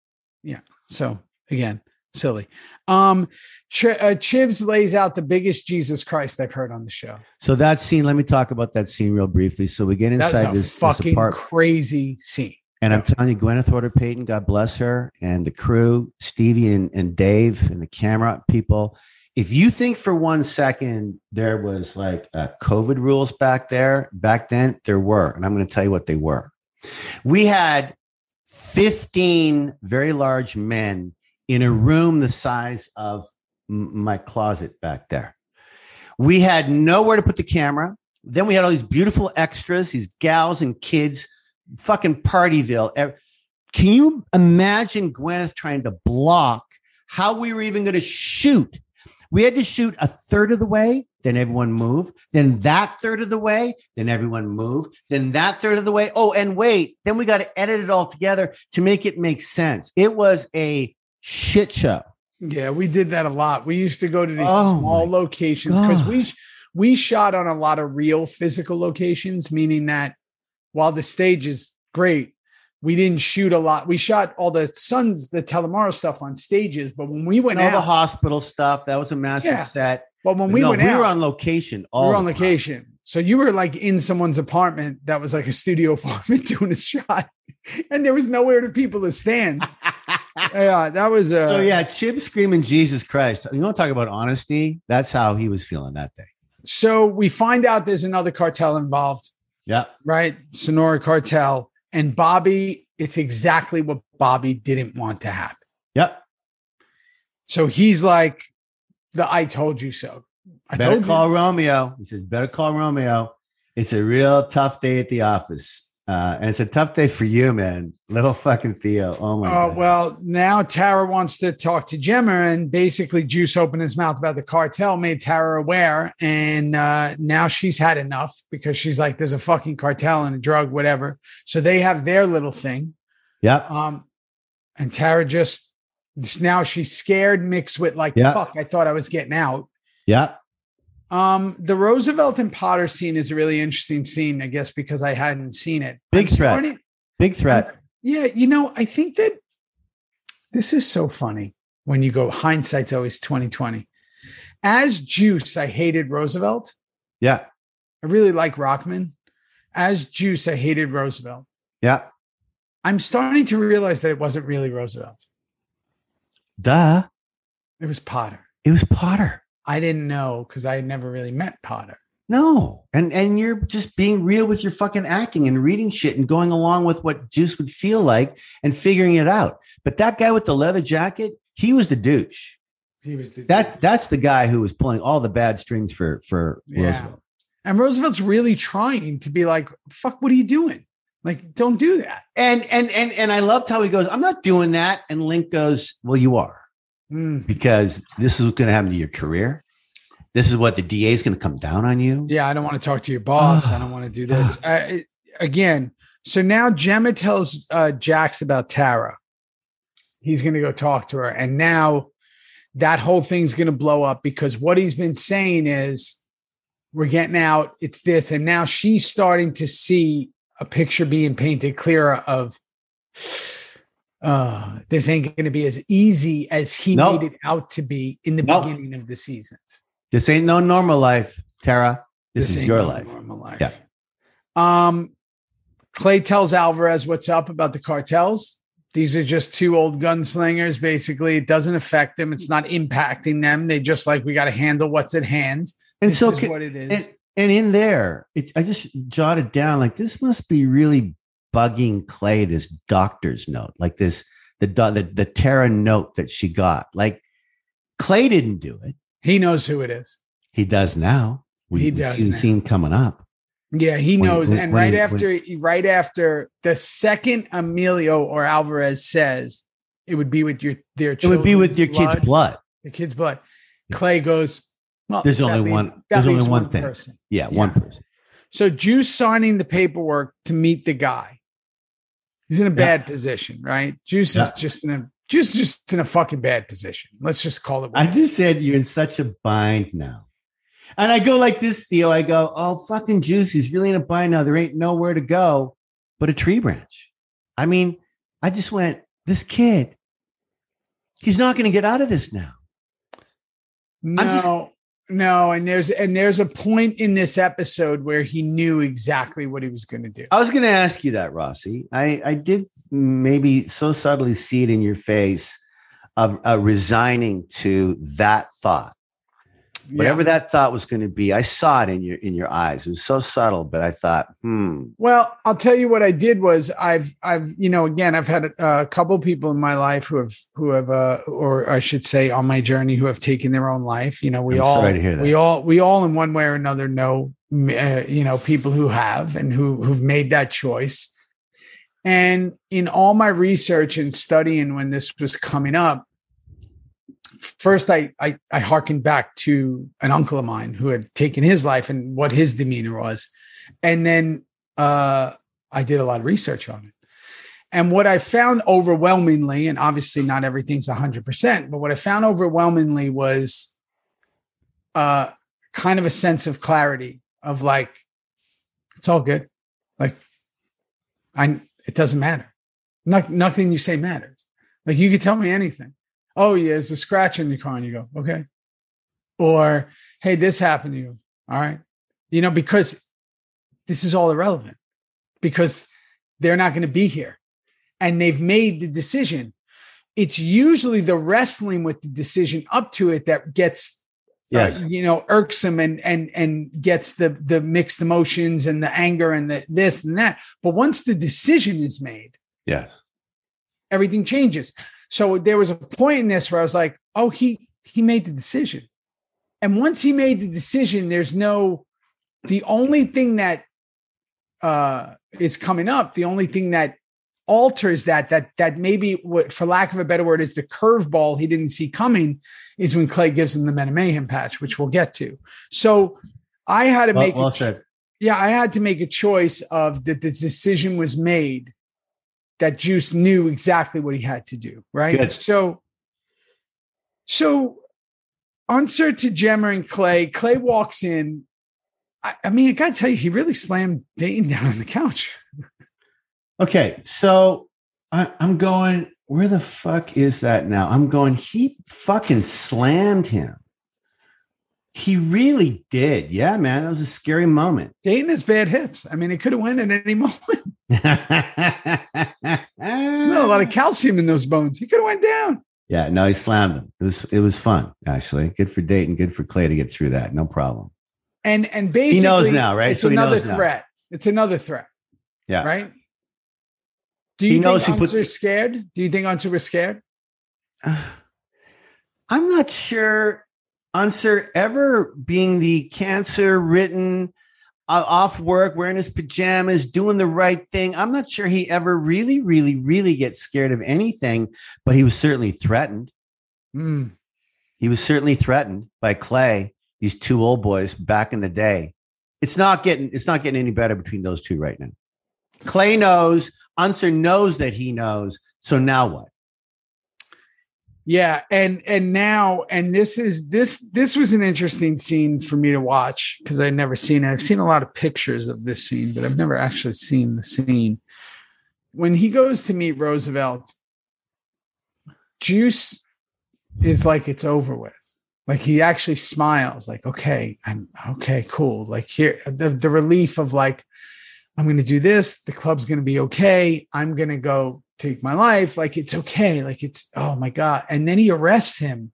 Yeah. So again, silly. Um, Ch- uh, Chibs lays out the biggest Jesus Christ I've heard on the show. So that scene, let me talk about that scene real briefly. So we get inside this, this fucking apartment. crazy scene. And I'm telling you, Gwyneth Horder-Payton, God bless her, and the crew, Stevie and, and Dave and the camera people. If you think for one second there was like uh, COVID rules back there, back then, there were. And I'm going to tell you what they were. We had 15 very large men in a room the size of my closet back there. We had nowhere to put the camera. Then we had all these beautiful extras, these gals and kids fucking Partyville. Can you imagine Gwyneth trying to block how we were even going to shoot? We had to shoot a third of the way, then everyone moved, then that third of the way, then everyone moved, then that third of the way. Oh, and wait, then we got to edit it all together to make it make sense. It was a shit show. Yeah, we did that a lot. We used to go to these Oh small locations because we we shot on a lot of real physical locations, meaning that while the stage is great, we didn't shoot a lot. We shot all the Sons, the Teller-Morrow stuff on stages, but when we went all the hospital stuff, that was a massive Yeah. set. but when we No, went we out, were on location. we All were on location. time. So you were like in someone's apartment that was like a studio apartment doing a shot, and there was nowhere to people to stand. yeah, that was uh, Oh yeah, Chib screaming Jesus Christ. You want to talk about honesty? That's how he was feeling that day. So we find out there's another cartel involved. Yeah. right? Sonora Cartel and Bobby. It's exactly what Bobby didn't want to happen. Yep. So he's like the "I told you so" I better told call you. Romeo. He says, better call Romeo. It's a real tough day at the office. Uh, and it's a tough day for you, man. Little fucking Theo. Oh my Oh god. well, now Tara wants to talk to Gemma, and basically Juice opened his mouth about the cartel, made Tara aware, and uh, now she's had enough because she's like, "There's a fucking cartel and a drug, whatever." So they have their little thing, Yep. um, and Tara just now she's scared, mixed with like, Yeah. "Fuck, I thought I was getting out." Yep. Um, the Roosevelt and Potter scene is a really interesting scene, I guess, because I hadn't seen it. Big I'm threat. starting- Big threat. Yeah, you know, I think that this is so funny when you go hindsight's always 2020. As Juice, I hated Roosevelt. Yeah. I really like Rockmond. As Juice, I hated Roosevelt. Yeah. I'm starting to realize that it wasn't really Roosevelt. Duh. It was Potter. It was Potter. I didn't know because I had never really met Potter. No. And and you're just being real with your fucking acting and reading shit and going along with what Juice would feel like and figuring it out. But that guy with the leather jacket, he was the douche. He was the That that's the guy who was pulling all the bad strings for for Yeah. Roosevelt. and Roosevelt's really trying to be like, fuck, what are you doing? Like, don't do that. And and and and I loved how he goes, I'm not doing that. And Link goes, Well, you are, Mm. because this is what's gonna happen to your career. This is what the DA is gonna come down on you. Yeah, I don't want to talk to your boss. I don't want to do this. Uh, it- again, so now Gemma tells uh, Jax about Tara. He's going to go talk to her. And now that whole thing's going to blow up because what he's been saying is we're getting out, it's this. And now she's starting to see a picture being painted clearer of uh, this ain't going to be as easy as he Nope. made it out to be in the Nope. beginning of the seasons. This ain't no normal life, Tara. This, is ain't your no life. Normal life. Yeah. Um, Clay tells Alvarez what's up about the cartels. These are just two old gunslingers. Basically, it doesn't affect them. It's not impacting them. They just like we got to handle what's at hand. And this so is what it is. and, and in there, it, I just jotted down like this must be really bugging Clay. This doctor's note, like this the the the Tara note that she got. Like Clay didn't do it. he knows who it is. He does now. We, He we've does seen- now. seen coming up. Yeah, he When- knows. when- and when right after, right after the second Emilio or Alvarez says it would be with your their children. It would be with your children's kid's blood. the kid's blood. Clay goes. Well, There's only one- there's only leaves one thing. person. Yeah, Yeah. one person. So Juice signing the paperwork to meet the guy. He's in a Yeah. bad position, right? Juice Yeah. is just in a Juice is just in a fucking bad position. Let's just call it. I is. just said you're in such a bind now. And I go like this, Theo. I go, oh, fucking juice. He's really in a bind now. There ain't nowhere to go but a tree branch. I mean, I just went, this kid, he's not going to get out of this now. no, no, and there's and there's a point in this episode where he knew exactly what he was going to do. I was going to ask you that, Rossi. I, I did maybe so subtly see it in your face of uh, resigning to that thought. Whatever that thought was going to be, I saw it in your in your eyes. It was so subtle, but I thought, hmm, Well, I'll tell you what I did was I've I've you know again I've had a, a couple people in my life who have who have uh or I should say on my journey who have taken their own life. You know, we I'm all sorry to hear that. we all we all in one way or another know uh, you know people who have and who who've made that choice. And in all my research and studying when this was coming up, first I I I harkened back to an uncle of mine who had taken his life and what his demeanor was. And then uh I did a lot of research on it. And what I found overwhelmingly, and obviously not everything's 100%, but what I found overwhelmingly was uh, kind of a sense of clarity of like, it's all good. Like, I, it doesn't matter. Not, nothing you say matters. Like, you could tell me anything. Oh, yeah, there's a scratch in your car. And you go, okay. Or, hey, this happened to you. All right. You know, because this is all irrelevant because they're not going to be here and they've made the decision. It's usually the wrestling with the decision up to it that gets yes, uh, you know irksome and and and gets the the mixed emotions and the anger and the this and that. But once the decision is made, yes, everything changes. So there was a point in this where I was like, oh, he he made the decision. And once he made the decision, there's no the only thing that uh is coming up, the only thing that alters that that that maybe what for lack of a better word is the curveball he didn't see coming is when Clay gives him the Men of Mayhem patch, which we'll get to. So I had to Well, make well said. yeah, I had to make a choice of that the decision was made that Juice knew exactly what he had to do, right? Good. So so Unser to Gemmer and Clay, Clay walks in. I, I mean, I gotta tell you, he really slammed Dayton down on the couch. Okay, so I, I'm going. Where the fuck is that now? I'm going. He fucking slammed him. He really did. Yeah, man, that was a scary moment. Dayton has bad hips. I mean, it could have went at any moment. A lot of calcium in those bones. He could have went down. Yeah, no, he slammed him. It was it was fun actually. Good for Dayton. Good for Clay to get through that. No problem. And and basically, he knows now, right? It's So he another knows now. threat. It's another threat. Yeah. Right. Do He you knows think he put- scared? Do you think Unser was scared? I'm not sure Unser ever being the cancer ridden uh, off work, wearing his pajamas, doing the right thing. I'm not sure he ever really, really, really gets scared of anything, but he was certainly threatened. Hmm. He was certainly threatened by Clay, these two old boys back in the day. It's not getting it's not getting any better between those two right now. Clay knows, Unser knows that he knows. So now what? Yeah, and and now and this is this this was an interesting scene for me to watch because I'd never seen it. I've seen a lot of pictures of this scene, but I've never actually seen the scene. When he goes to meet Roosevelt, Juice is like it's over with. Like he actually smiles, like, okay, I'm okay, cool. Like here, the, the relief of like, I'm gonna do this, the club's gonna be okay. I'm gonna go take my life. Like it's okay. Like it's oh my God. And then he arrests him.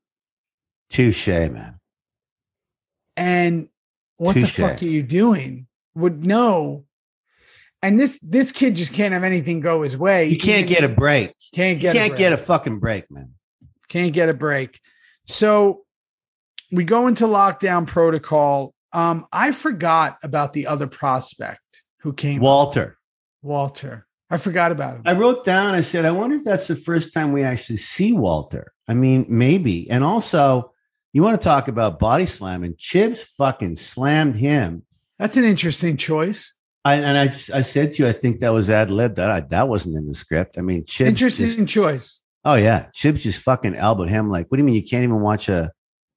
Touche, man. And what the fuck are you doing? Would know. And this this kid just can't have anything go his way. You can't get a break. can't You get can't a get a fucking break, man. can't get a break. So we go into lockdown protocol. Um, I forgot about the other prospect who came, Walter. Walter. I forgot about him. I wrote down, I said, I wonder if that's the first time we actually see Walter. I mean, maybe. And also, you want to talk about body slamming? Chibs fucking slammed him. That's an interesting choice. I, and I, I said to you, I think that was ad lib. That I, that wasn't in the script. I mean, Chibs. interesting Just, choice. oh yeah, Chibs just fucking elbowed him. Like, what do you mean you can't even watch a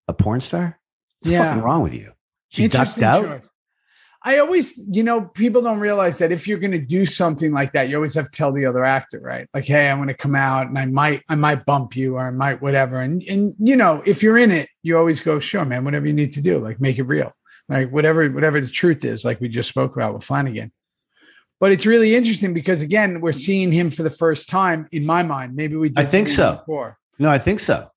a porn star? What's Yeah. fucking wrong with you? She ducked out. choice. I always, you know, people don't realize that if you're going to do something like that, you always have to tell the other actor, right? Like, hey, I'm going to come out and I might, I might bump you or I might whatever. And and you know, if you're in it, you always go, sure, man, whatever you need to do, like make it real, like whatever, whatever the truth is, like we just spoke about with Flanagan. But it's really interesting because again, we're seeing him for the first time in my mind. Maybe we did I think so. before No, I think so.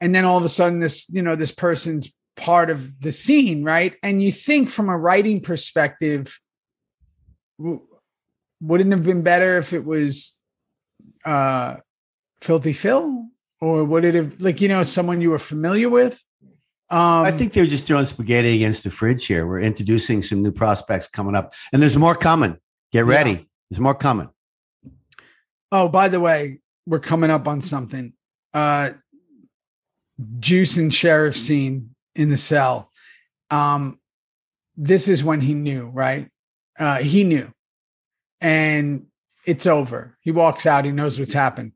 and then all of a sudden this you know this person's part of the scene right and you think from a writing perspective wouldn't have been better if it was uh filthy phil or would it have like you know someone you were familiar with um I think they were just throwing spaghetti against the fridge here. We're introducing some new prospects coming up, and there's more coming. Get Yeah. ready. There's more coming. oh by the way we're coming up on something uh juice and sheriff scene in the cell um this is when he knew right uh he knew and it's over he walks out he knows what's happened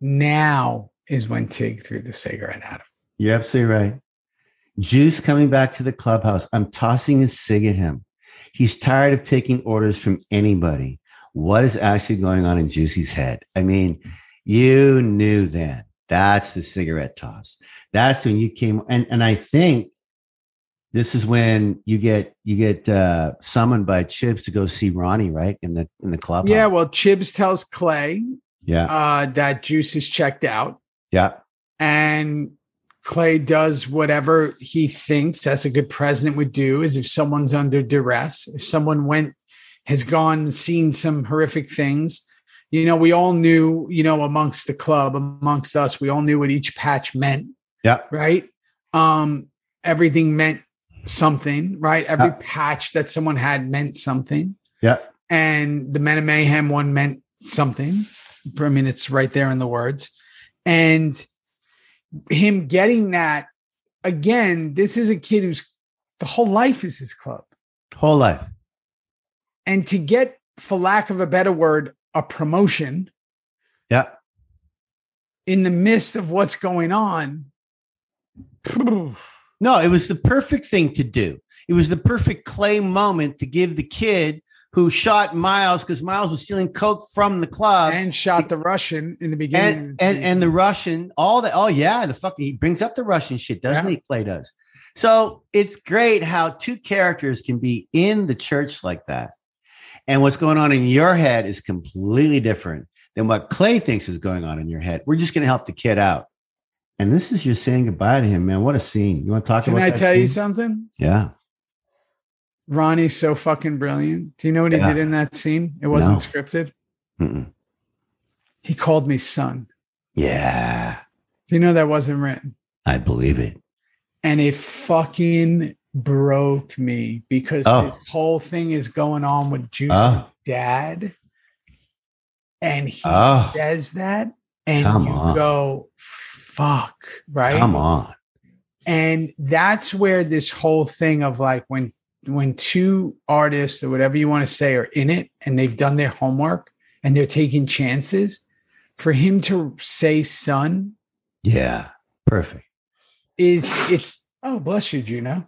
now is when tig threw the cigarette at him You're absolutely right. Juice coming back to the clubhouse. I'm tossing a cig at him. He's tired of taking orders from anybody. What is actually going on in Juicy's head? I mean, you knew then. That's the cigarette toss. That's when you came and and I think this is when you get you get uh summoned by Chibs to go see Ronnie, right? In the in the club. yeah well chibs tells clay Yeah. uh that juice is checked out Yeah. and Clay does whatever he thinks as a good president would do is if someone's under duress, if someone went has gone seen some horrific things, you know, we all knew, you know, amongst the club, amongst us, we all knew what each patch meant, Yeah. right? Um, everything meant something, right? Every Yeah. patch that someone had meant something. Yeah. And the Men of Mayhem one meant something. I mean, it's right there in the words. And him getting that again, this is a kid who's the whole life is his club. Whole life. And to get, for lack of a better word, a promotion Yeah. in the midst of what's going on. No, it was the perfect thing to do. It was the perfect clay moment to give the kid who shot Miles because Miles was stealing coke from the club. and shot the Russian in the beginning. and the and and the Russian, all that. Oh yeah, the fucking he brings up the Russian shit, doesn't Yeah. he? Clay does. So it's great how two characters can be in the church like that, and what's going on in your head is completely different than what Clay thinks is going on in your head. We're just going to help the kid out, and this is your saying goodbye to him, man. What a scene! You want to talk about it? Can about? I tell you something? Yeah. Ronnie's so fucking brilliant. Do you know what he Yeah. did in that scene? It wasn't No. scripted. Mm-mm. He called me son. Yeah, Do you know that wasn't written? I believe it. And it fucking broke me because Oh. this whole thing is going on with Juice's Oh. Ah. dad. And he Oh. says that, and Come you on. go, fuck, right? Come on. and that's where this whole thing of like when when two artists or whatever you want to say are in it and they've done their homework and they're taking chances for him to say son Yeah, perfect. is it's oh bless you juno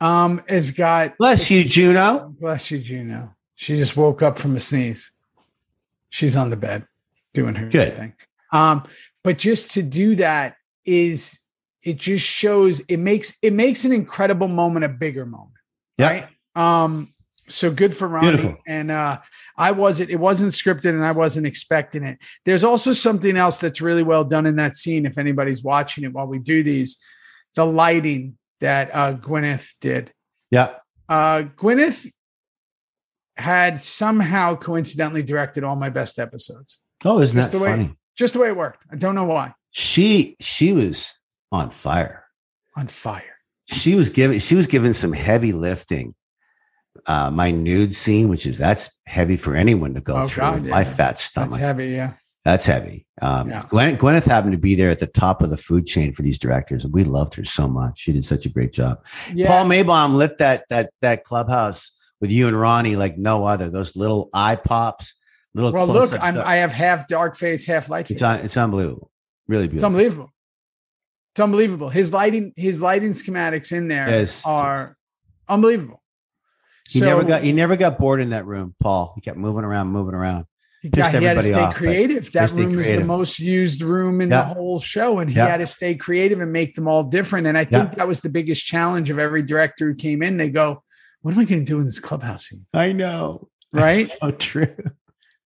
um has got Bless you, Juno. bless you juno she just woke up from a sneeze she's on the bed doing her Good. thing um but just to do that is it just shows it makes it makes an incredible moment a bigger moment Yeah. right um so good for Ronnie. Beautiful. And uh I wasn't it wasn't scripted and I wasn't expecting it. There's also something else that's really well done in that scene if anybody's watching it while we do these. The lighting that uh Gwyneth did. Yeah. Uh Gwyneth had somehow coincidentally directed all my best episodes. Oh, isn't Just that the way- funny? Just the way it worked. I don't know why. She she was on fire. On fire. She was giving she was given some heavy lifting. Uh, my nude scene, which is that's heavy for anyone to go Oh, through. God, with my yeah. fat That's stomach. heavy, yeah. That's heavy. Um, Yeah. Gwen, Gwyneth happened to be there at the top of the food chain for these directors, and we loved her so much. She did such a great job. Yeah. Paul Maibaum lit that that that clubhouse with you and Ronnie like no other. Those little eye pops, little. well, look. I'm I have half dark face, half light face. it's it's unbelievable, really beautiful. It's unbelievable. It's unbelievable. His lighting, his lighting schematics in there Yes. are unbelievable. He so never got he never got bored in that room, Paul. He kept moving around, moving around. He, got, he had to stay off, creative. That room is the most used room in Yeah. the whole show, and he Yeah. had to stay creative and make them all different. And I think Yeah. that was the biggest challenge of every director who came in. They go, "What am I going to do in this clubhouse scene?" I know, Right? so true.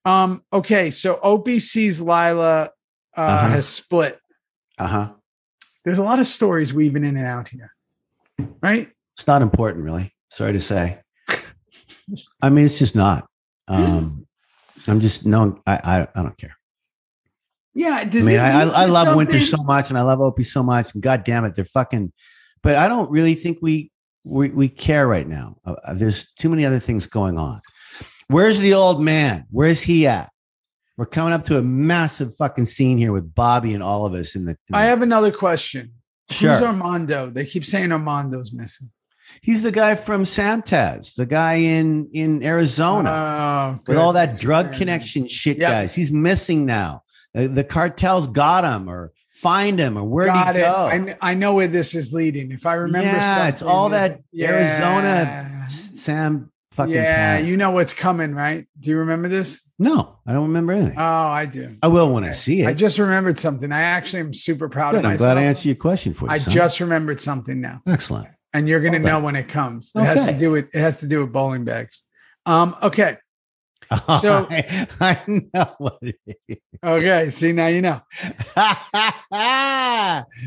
Um. Okay. So Opie's Lyla uh, Uh-huh. has split. Uh huh. There's a lot of stories weaving in and out here, right? It's not important, really. Sorry to say. I mean, it's just not. Um, I'm just no. I I, I don't care. Yeah. I mean, I, I, lead I to love Winter so much, and I love Opie so much, and God damn it, they're fucking. But I don't really think we we, we care right now. Uh, uh, there's too many other things going on. Where's the old man? Where's he at? We're coming up to a massive fucking scene here with Bobby and all of us in the. in I have another question. Sure. Who's Armando? They keep saying Armando's missing. He's the guy from SAMTAZ, the guy in in Arizona. Oh, with all that drug connection shit, Yep. guys. He's missing now. The, the cartels got him or find him or where'd Got he it. go? I, I know where this is leading. If I remember, Yeah, it's all that Arizona Sam fucking. Yeah, Pat. you know what's coming, right? Do you remember this? no, I don't remember anything. Oh, I do. I will when I see it. I just remembered something. I actually am super proud Good, of I'm myself. glad I answered your question for you. I son. just remembered something now, excellent. And you're going to Okay. know when it comes. It has to do with it has to do with bowling bags. Um. Okay. So- I, I know what it is. Okay. See now you know.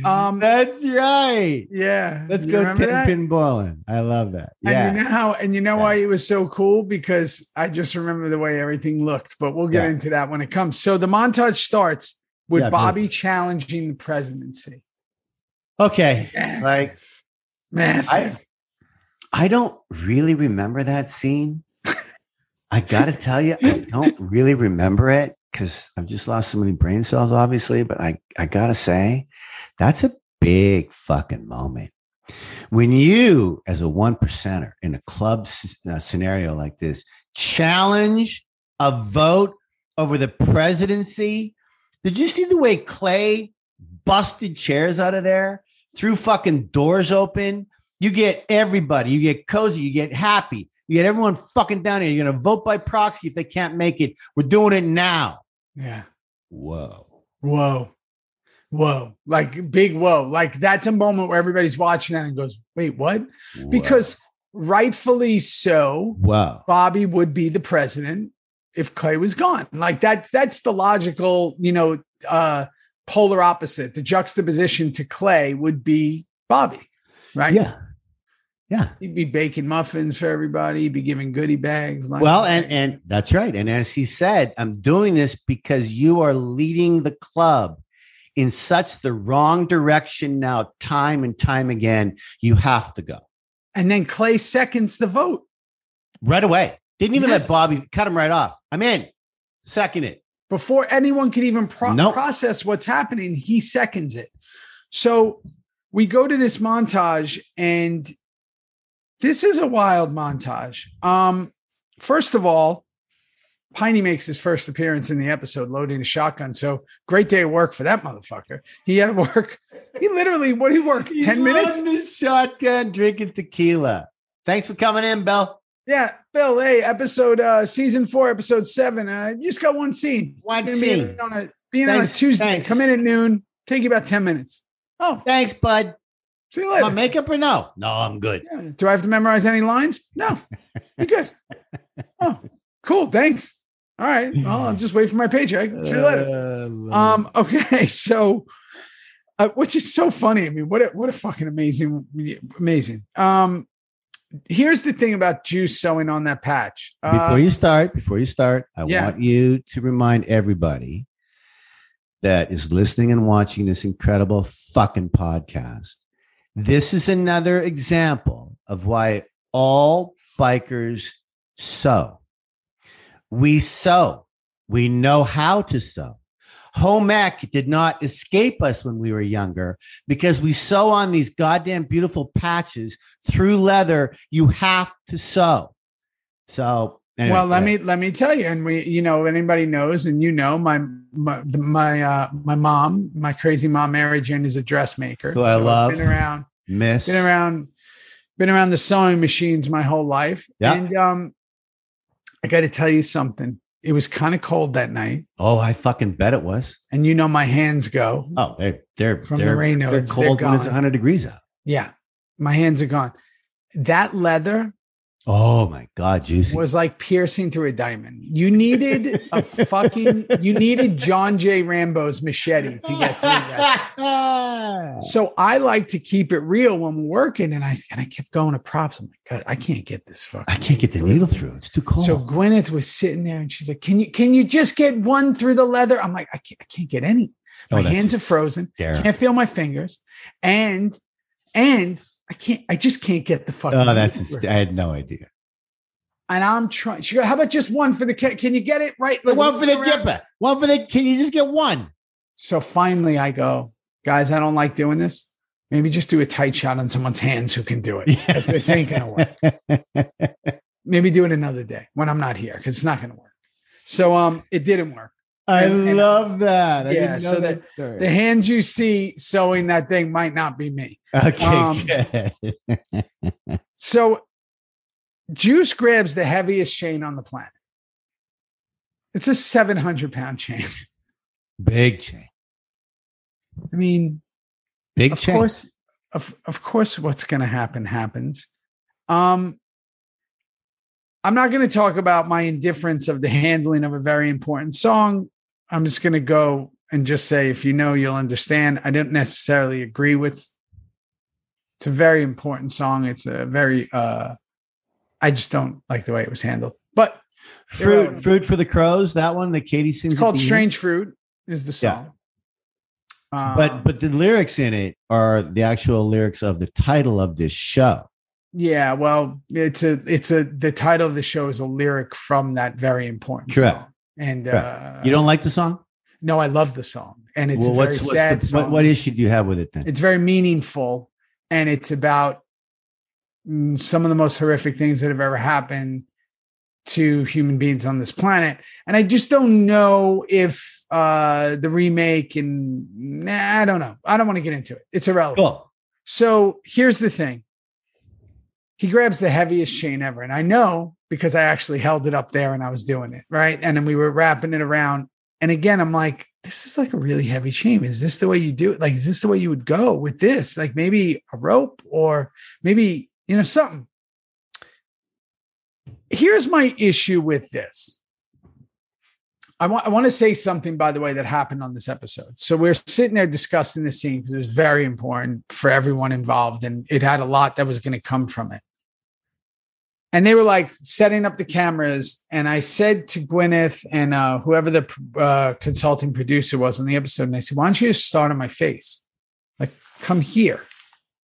Um. That's right. Yeah. Let's You go ten that? pin bowling. I love that. Yeah. And you know how, and you know Yeah. why it was so cool because I just remember the way everything looked. But we'll get Yeah. into that when it comes. So the montage starts with Yeah, Bobby challenging the presidency. Okay. Like Massive. I don't really remember that scene. I gotta tell you, I don't really remember it because I've just lost so many brain cells, obviously. But I, I gotta say, that's a big fucking moment. When you, as a one percenter in a club uh, scenario like this, challenge a vote over the presidency. Did you see the way Clay busted chairs out of there, threw fucking doors open? You get everybody, you get cozy, you get happy, you get everyone fucking down here. You're gonna vote by proxy if they can't make it. We're doing it now. yeah. Whoa. Whoa. Whoa. Like big whoa. Like that's a moment where everybody's watching that and goes, wait, what? Because rightfully so, whoa. Bobby would be the president if Clay was gone. Like that, that's the logical, you know, uh polar opposite. The juxtaposition to Clay would be Bobby, right? Yeah. Yeah. He'd be baking muffins for everybody, he'd be giving goodie bags. Well, and and that's right. And as he said, I'm doing this because you are leading the club in such the wrong direction now, time and time again. You have to go and then Clay seconds the vote. right away. Didn't even Yes. let Bobby cut him right off. I'm in. Second it. Before anyone can even pro- Nope. process what's happening, he seconds it. So we go to this montage, and this is a wild montage. Um, first of all, Piney makes his first appearance in the episode loading a shotgun. So great day of work for that motherfucker. He had to work. He literally, what did he work? 10 minutes? Shotgun, drinking tequila. Thanks for coming in, Bill. Yeah. Bill, hey, episode, uh, season four, episode seven. Uh, you just got one scene. One scene. in on a, being on a Tuesday. thanks. Come in at noon. Take you about 10 minutes. Oh, Thanks, bud. see you My later. makeup or no? No, I'm good. Yeah. Do I have to memorize any lines? No. You're good. Oh, cool. Thanks. All right. Well, I'll just wait for my paycheck. See you later. Uh, Um, okay, so uh, which is so funny. I mean, what a what a fucking amazing, amazing. Um, here's the thing about juice sewing on that patch. Uh, before you start, before you start, I yeah. want you to remind everybody that is listening and watching this incredible fucking podcast. This is another example of why all bikers sew. We sew. We know how to sew. Home ec did not escape us when we were younger because we sew on these goddamn beautiful patches through leather. You have to sew. So, anyway, well, let yeah. me let me tell you, and we, you know, anybody knows, and you know, my my my uh, my mom, my crazy mom, Mary Jane, is a dressmaker. Who I I've love. Been around, miss. been around, been around the sewing machines my whole life. Yeah. And um, I got to tell you something. It was kind of cold that night, Oh, I fucking bet it was. and you know my hands go. Oh, they're they're From the they're, rain they're notes, they're cold when it's gone. 100 degrees out. Yeah, my hands are gone. That leather Oh my god, juicy. was like piercing through a diamond. You needed a fucking, you needed John J. Rambo's machete to get through that. So I like to keep it real when we're working, and I and I kept going to props. I'm like, God, I can't get this fucking. I can't get the needle through. It's too cold. So Gwyneth was sitting there, and she's like, "Can you can you just get one through the leather?" I'm like, "I can't, I can't get any. Oh, my Oh, hands are frozen. Can't feel my fingers, and and I can't. I just can't get the fucking. Oh, that's just. I had no idea. and I'm trying. She goes, "How about just one for the? Can, can you get it right? Like, one for the around?" dipper. One for the. Can you just get one? So finally, I go, guys, I don't like doing this. Maybe just do a tight shot on someone's hands who can do it. 'cause this ain't gonna work. Maybe do it another day when I'm not here because it's not gonna work. So um, it didn't work. I And- and- love that. I Yeah, so that. The hands you see sewing that thing might not be me. okay, um. So Juice grabs the heaviest chain on the planet. It's a 700 pound chain. Big chain. I mean, Big of chain. course, of, of course, what's going to happen happens. Um, I'm not going to talk about my indifference of the handling of a very important song. I'm just going to go and just say, if you know, you'll understand. I didn't necessarily agree with. It's a very important song. It's a very. uh I just don't like the way it was handled. But Fruit, fruit for the crows. That one that Katey sings. it's called "Strange Fruit." Is the Yeah. song. Um, but but the lyrics in it are the actual lyrics of the title of this show. yeah, well, it's a it's a the title of the show is a lyric from that very important Correct. song. And uh, You don't like the song? no, I love the song, and it's well, a very what's, what's sad the, what, what issue do you have with it then? It's very meaningful, and it's about mm, some of the most horrific things that have ever happened to human beings on this planet. And I just don't know if uh the remake and nah, I don't know. I don't want to get into it. It's irrelevant. Cool. So here's the thing. He grabs the heaviest chain ever. And I know because I actually held it up there and I was doing it. Right. And then we were wrapping it around. And again, I'm like, this is like a really heavy chain. Is this the way you do it? Like, is this the way you would go with this? Like maybe a rope or maybe, you know, something. Here's my issue with this. I want I want to say something, by the way, that happened on this episode. So we're sitting there discussing the scene because it was very important for everyone involved, and it had a lot that was going to come from it. And they were like setting up the cameras, and I said to Gwyneth and uh, whoever the uh, consulting producer was on the episode, and I said, "Why don't you just start on my face? Like, come here,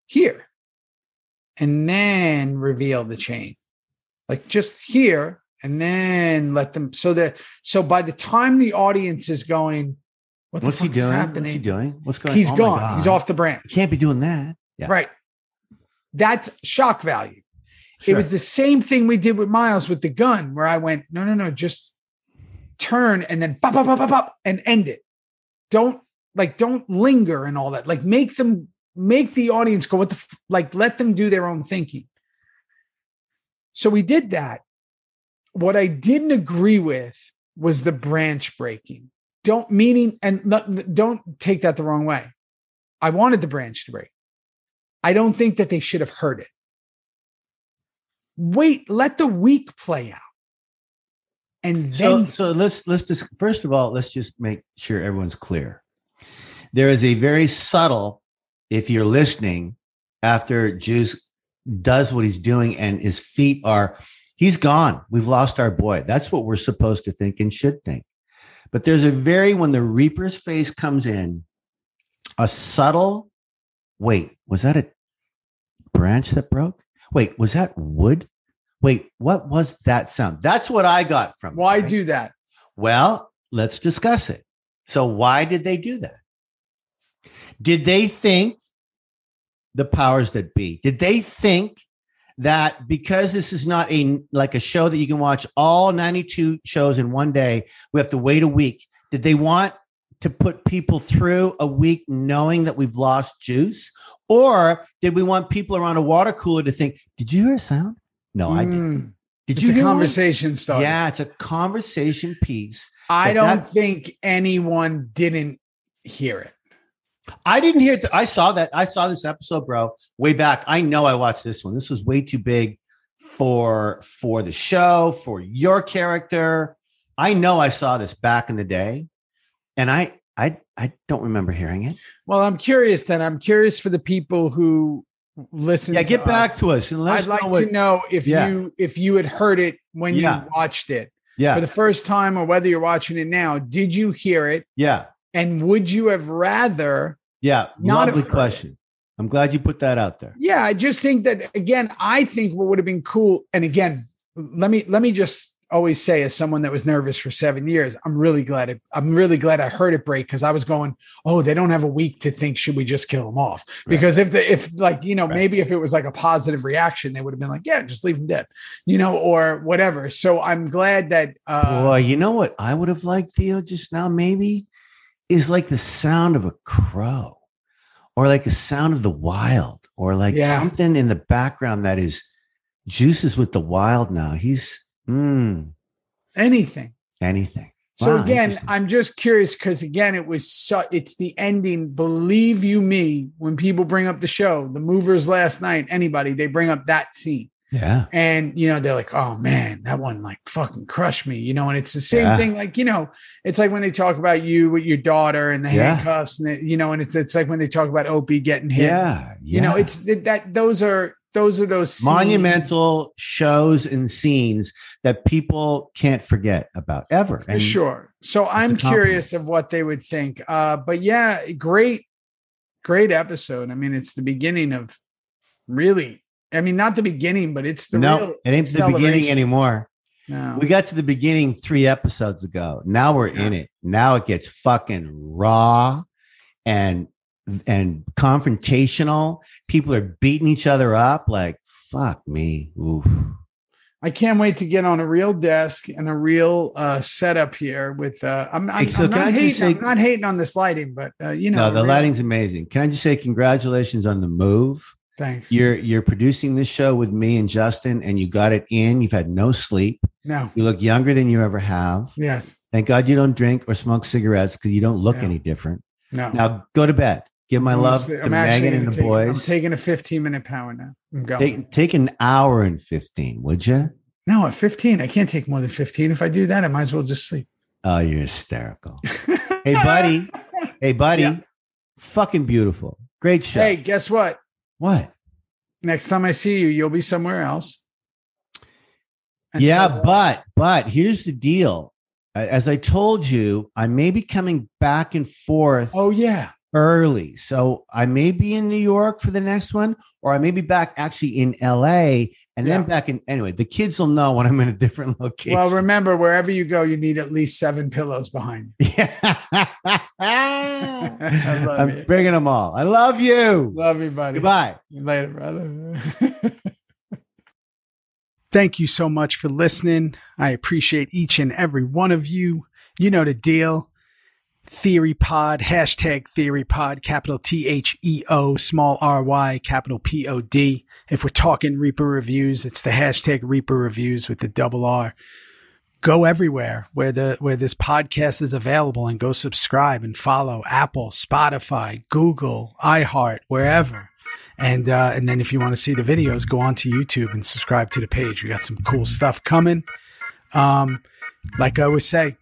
here, and then reveal the chain, like just here." And then let them so that so by the time the audience is going, what What's he doing? What's he doing? What's going? He's oh gone. He's off the branch. You can't be doing that. Yeah. Right. That's shock value. It was the same thing we did with Miles with the gun, where I went, no, no, no, just turn and then pop, pop, pop, pop, pop, and end it. Don't like, don't linger and all that. Like, make them make the audience go, what the f-? like, let them do their own thinking. So we did that. What I didn't agree with was the branch breaking. Don't meaning and don't take that the wrong way. I wanted the branch to break. I don't think that they should have heard it. Wait, let the week play out. And So, then so let's let's just first of all let's just make sure everyone's clear. There is a very subtle, if you're listening, after Juice does what he's doing and his feet are, he's gone. We've lost our boy. That's what we're supposed to think and should think. But there's a very when the Reaper's face comes in, a subtle. Wait, was that a branch that broke? Wait, was that wood? Wait, what was that sound? That's what I got from. why right? do that? Well, let's discuss it. So, why did they do that? Did they think the powers that be? Did they think that because this is not a like a show that you can watch all 92 shows in one day, we have to wait a week? Did they want to put people through a week knowing that we've lost Juice? Or did we want people around a water cooler to think, did you hear a sound? No, I didn't. Mm, Did it's you a one? conversation starter. Yeah, it's a conversation piece. I don't that- think anyone didn't hear it. I didn't hear it. I saw that. I saw this episode, bro, way back. I know I watched this one. This was way too big for for the show, for your character. I know I saw this back in the day, and I I I don't remember hearing it. Well, I'm curious then. I'm curious for the people who listen. Yeah, to get back us. to us and let I'd us like know what, to know if Yeah. you if you had heard it when Yeah. you watched it Yeah, for the first time or whether you're watching it now. Did you hear it? yeah, And would you have rather? yeah. Not Lovely have heard question. I'm glad you put that out there. Yeah, I just think that again, I think what would have been cool. And again, let me let me just always say, as someone that was nervous for seven years, I'm really glad it, I'm really glad I heard it break because I was going, oh, they don't have a week to think, should we just kill them off? Because if the if like you know Right. maybe if it was like a positive reaction, they would have been like, yeah, just leave them dead, you know, or whatever. So I'm glad that uh, Boy, you know what I would have liked, Theo, just now, maybe is like the sound of a crow or like the sound of the wild or like Yeah. something in the background that is juices with the wild now. He's mm, anything. anything. So Wow, again. I'm just curious because again, it was so, it's the ending. Believe you me, when people bring up the show, the movers last night, anybody, they bring up that scene. Yeah. And you know, they're like, oh man, that one like fucking crushed me, you know, and it's the same Yeah. thing, like, you know, it's like when they talk about you with your daughter and the Yeah. handcuffs, and the, you know, and it's it's like when they talk about Opie getting hit. Yeah. You know, it's that those are those are those scenes- monumental shows and scenes that people can't forget about ever. for sure. So I'm curious of what they would think. Uh, but yeah, great, great episode. I mean, it's the beginning of really. I mean, not the beginning, but it's the no, it ain't the beginning anymore. No. We got to the beginning three episodes ago. Now we're in it. Now it gets fucking raw and and confrontational. People are beating each other up. Like fuck me. Oof. I can't wait to get on a real desk and a real uh, setup here. With uh, I'm, I'm, so I'm not hating. say- I'm not hating on this lighting, but uh, you know, No, the real- lighting's amazing. Can I just say congratulations on the move? Thanks. You're you're producing this show with me and Justin, and you got it in. You've had no sleep. no. You look younger than you ever have. Yes. Thank God you don't drink or smoke cigarettes because you don't look Yeah. any different. No. Now go to bed. Give my I'm love to I'm Megan and the take- I'm taking a 15 minute power now. I'm going. Take, take an hour and 15, would you? no, at 15, I can't take more than 15. If I do that, I might as well just sleep. Oh, you're hysterical. hey, buddy. Hey, buddy. Yeah. Fucking beautiful. Great show. Hey, guess what? what? Next time I see you, you'll be somewhere else. And yeah, so- but but here's the deal. As I told you, I may be coming back and forth oh yeah, early. So I may be in New York for the next one, or I may be back actually in LA and then back in anyway. The kids will know when I'm in a different location. Well, remember, wherever you go, you need at least seven pillows behind you. Yeah. I'm you. bringing them all. I love you. Love you, buddy. Goodbye. Later, brother. Thank you so much for listening. I appreciate each and every one of you. You know the deal. Theory Pod, hashtag Theory Pod, capital T H E O, small R Y, capital P O D. If we're talking Reaper reviews, it's the hashtag Reaper reviews with the double R. Go everywhere where the where this podcast is available and go subscribe and follow Apple, Spotify, Google, iHeart, wherever. And uh, and then if you want to see the videos, go on to YouTube and subscribe to the page. We got some cool stuff coming. Um, like I always say,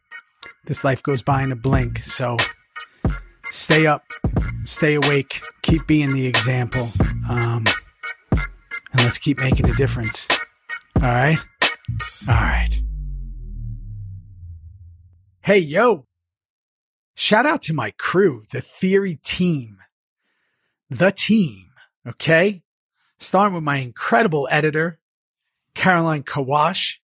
this life goes by in a blink. So stay up, stay awake, keep being the example, um, and let's keep making a difference. All right, all right. Hey yo! Shout out to my crew, the Theory team, the team. Okay, starting with my incredible editor, Caroline Kawash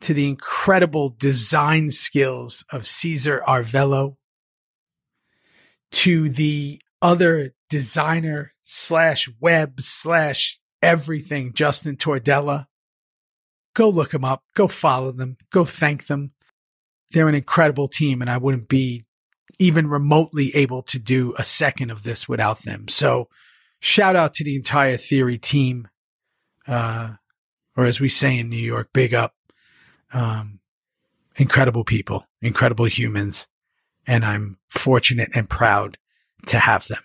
to the incredible design skills of Caesar Arvello, to the other designer slash web slash everything, Justin Tordella. Go look them up. Go follow them. Go thank them. They're an incredible team, and I wouldn't be even remotely able to do a second of this without them. So, shout out to the entire Theory team. Uh, or as we say in New York, big up um, incredible people, incredible humans, and I'm fortunate and proud to have them.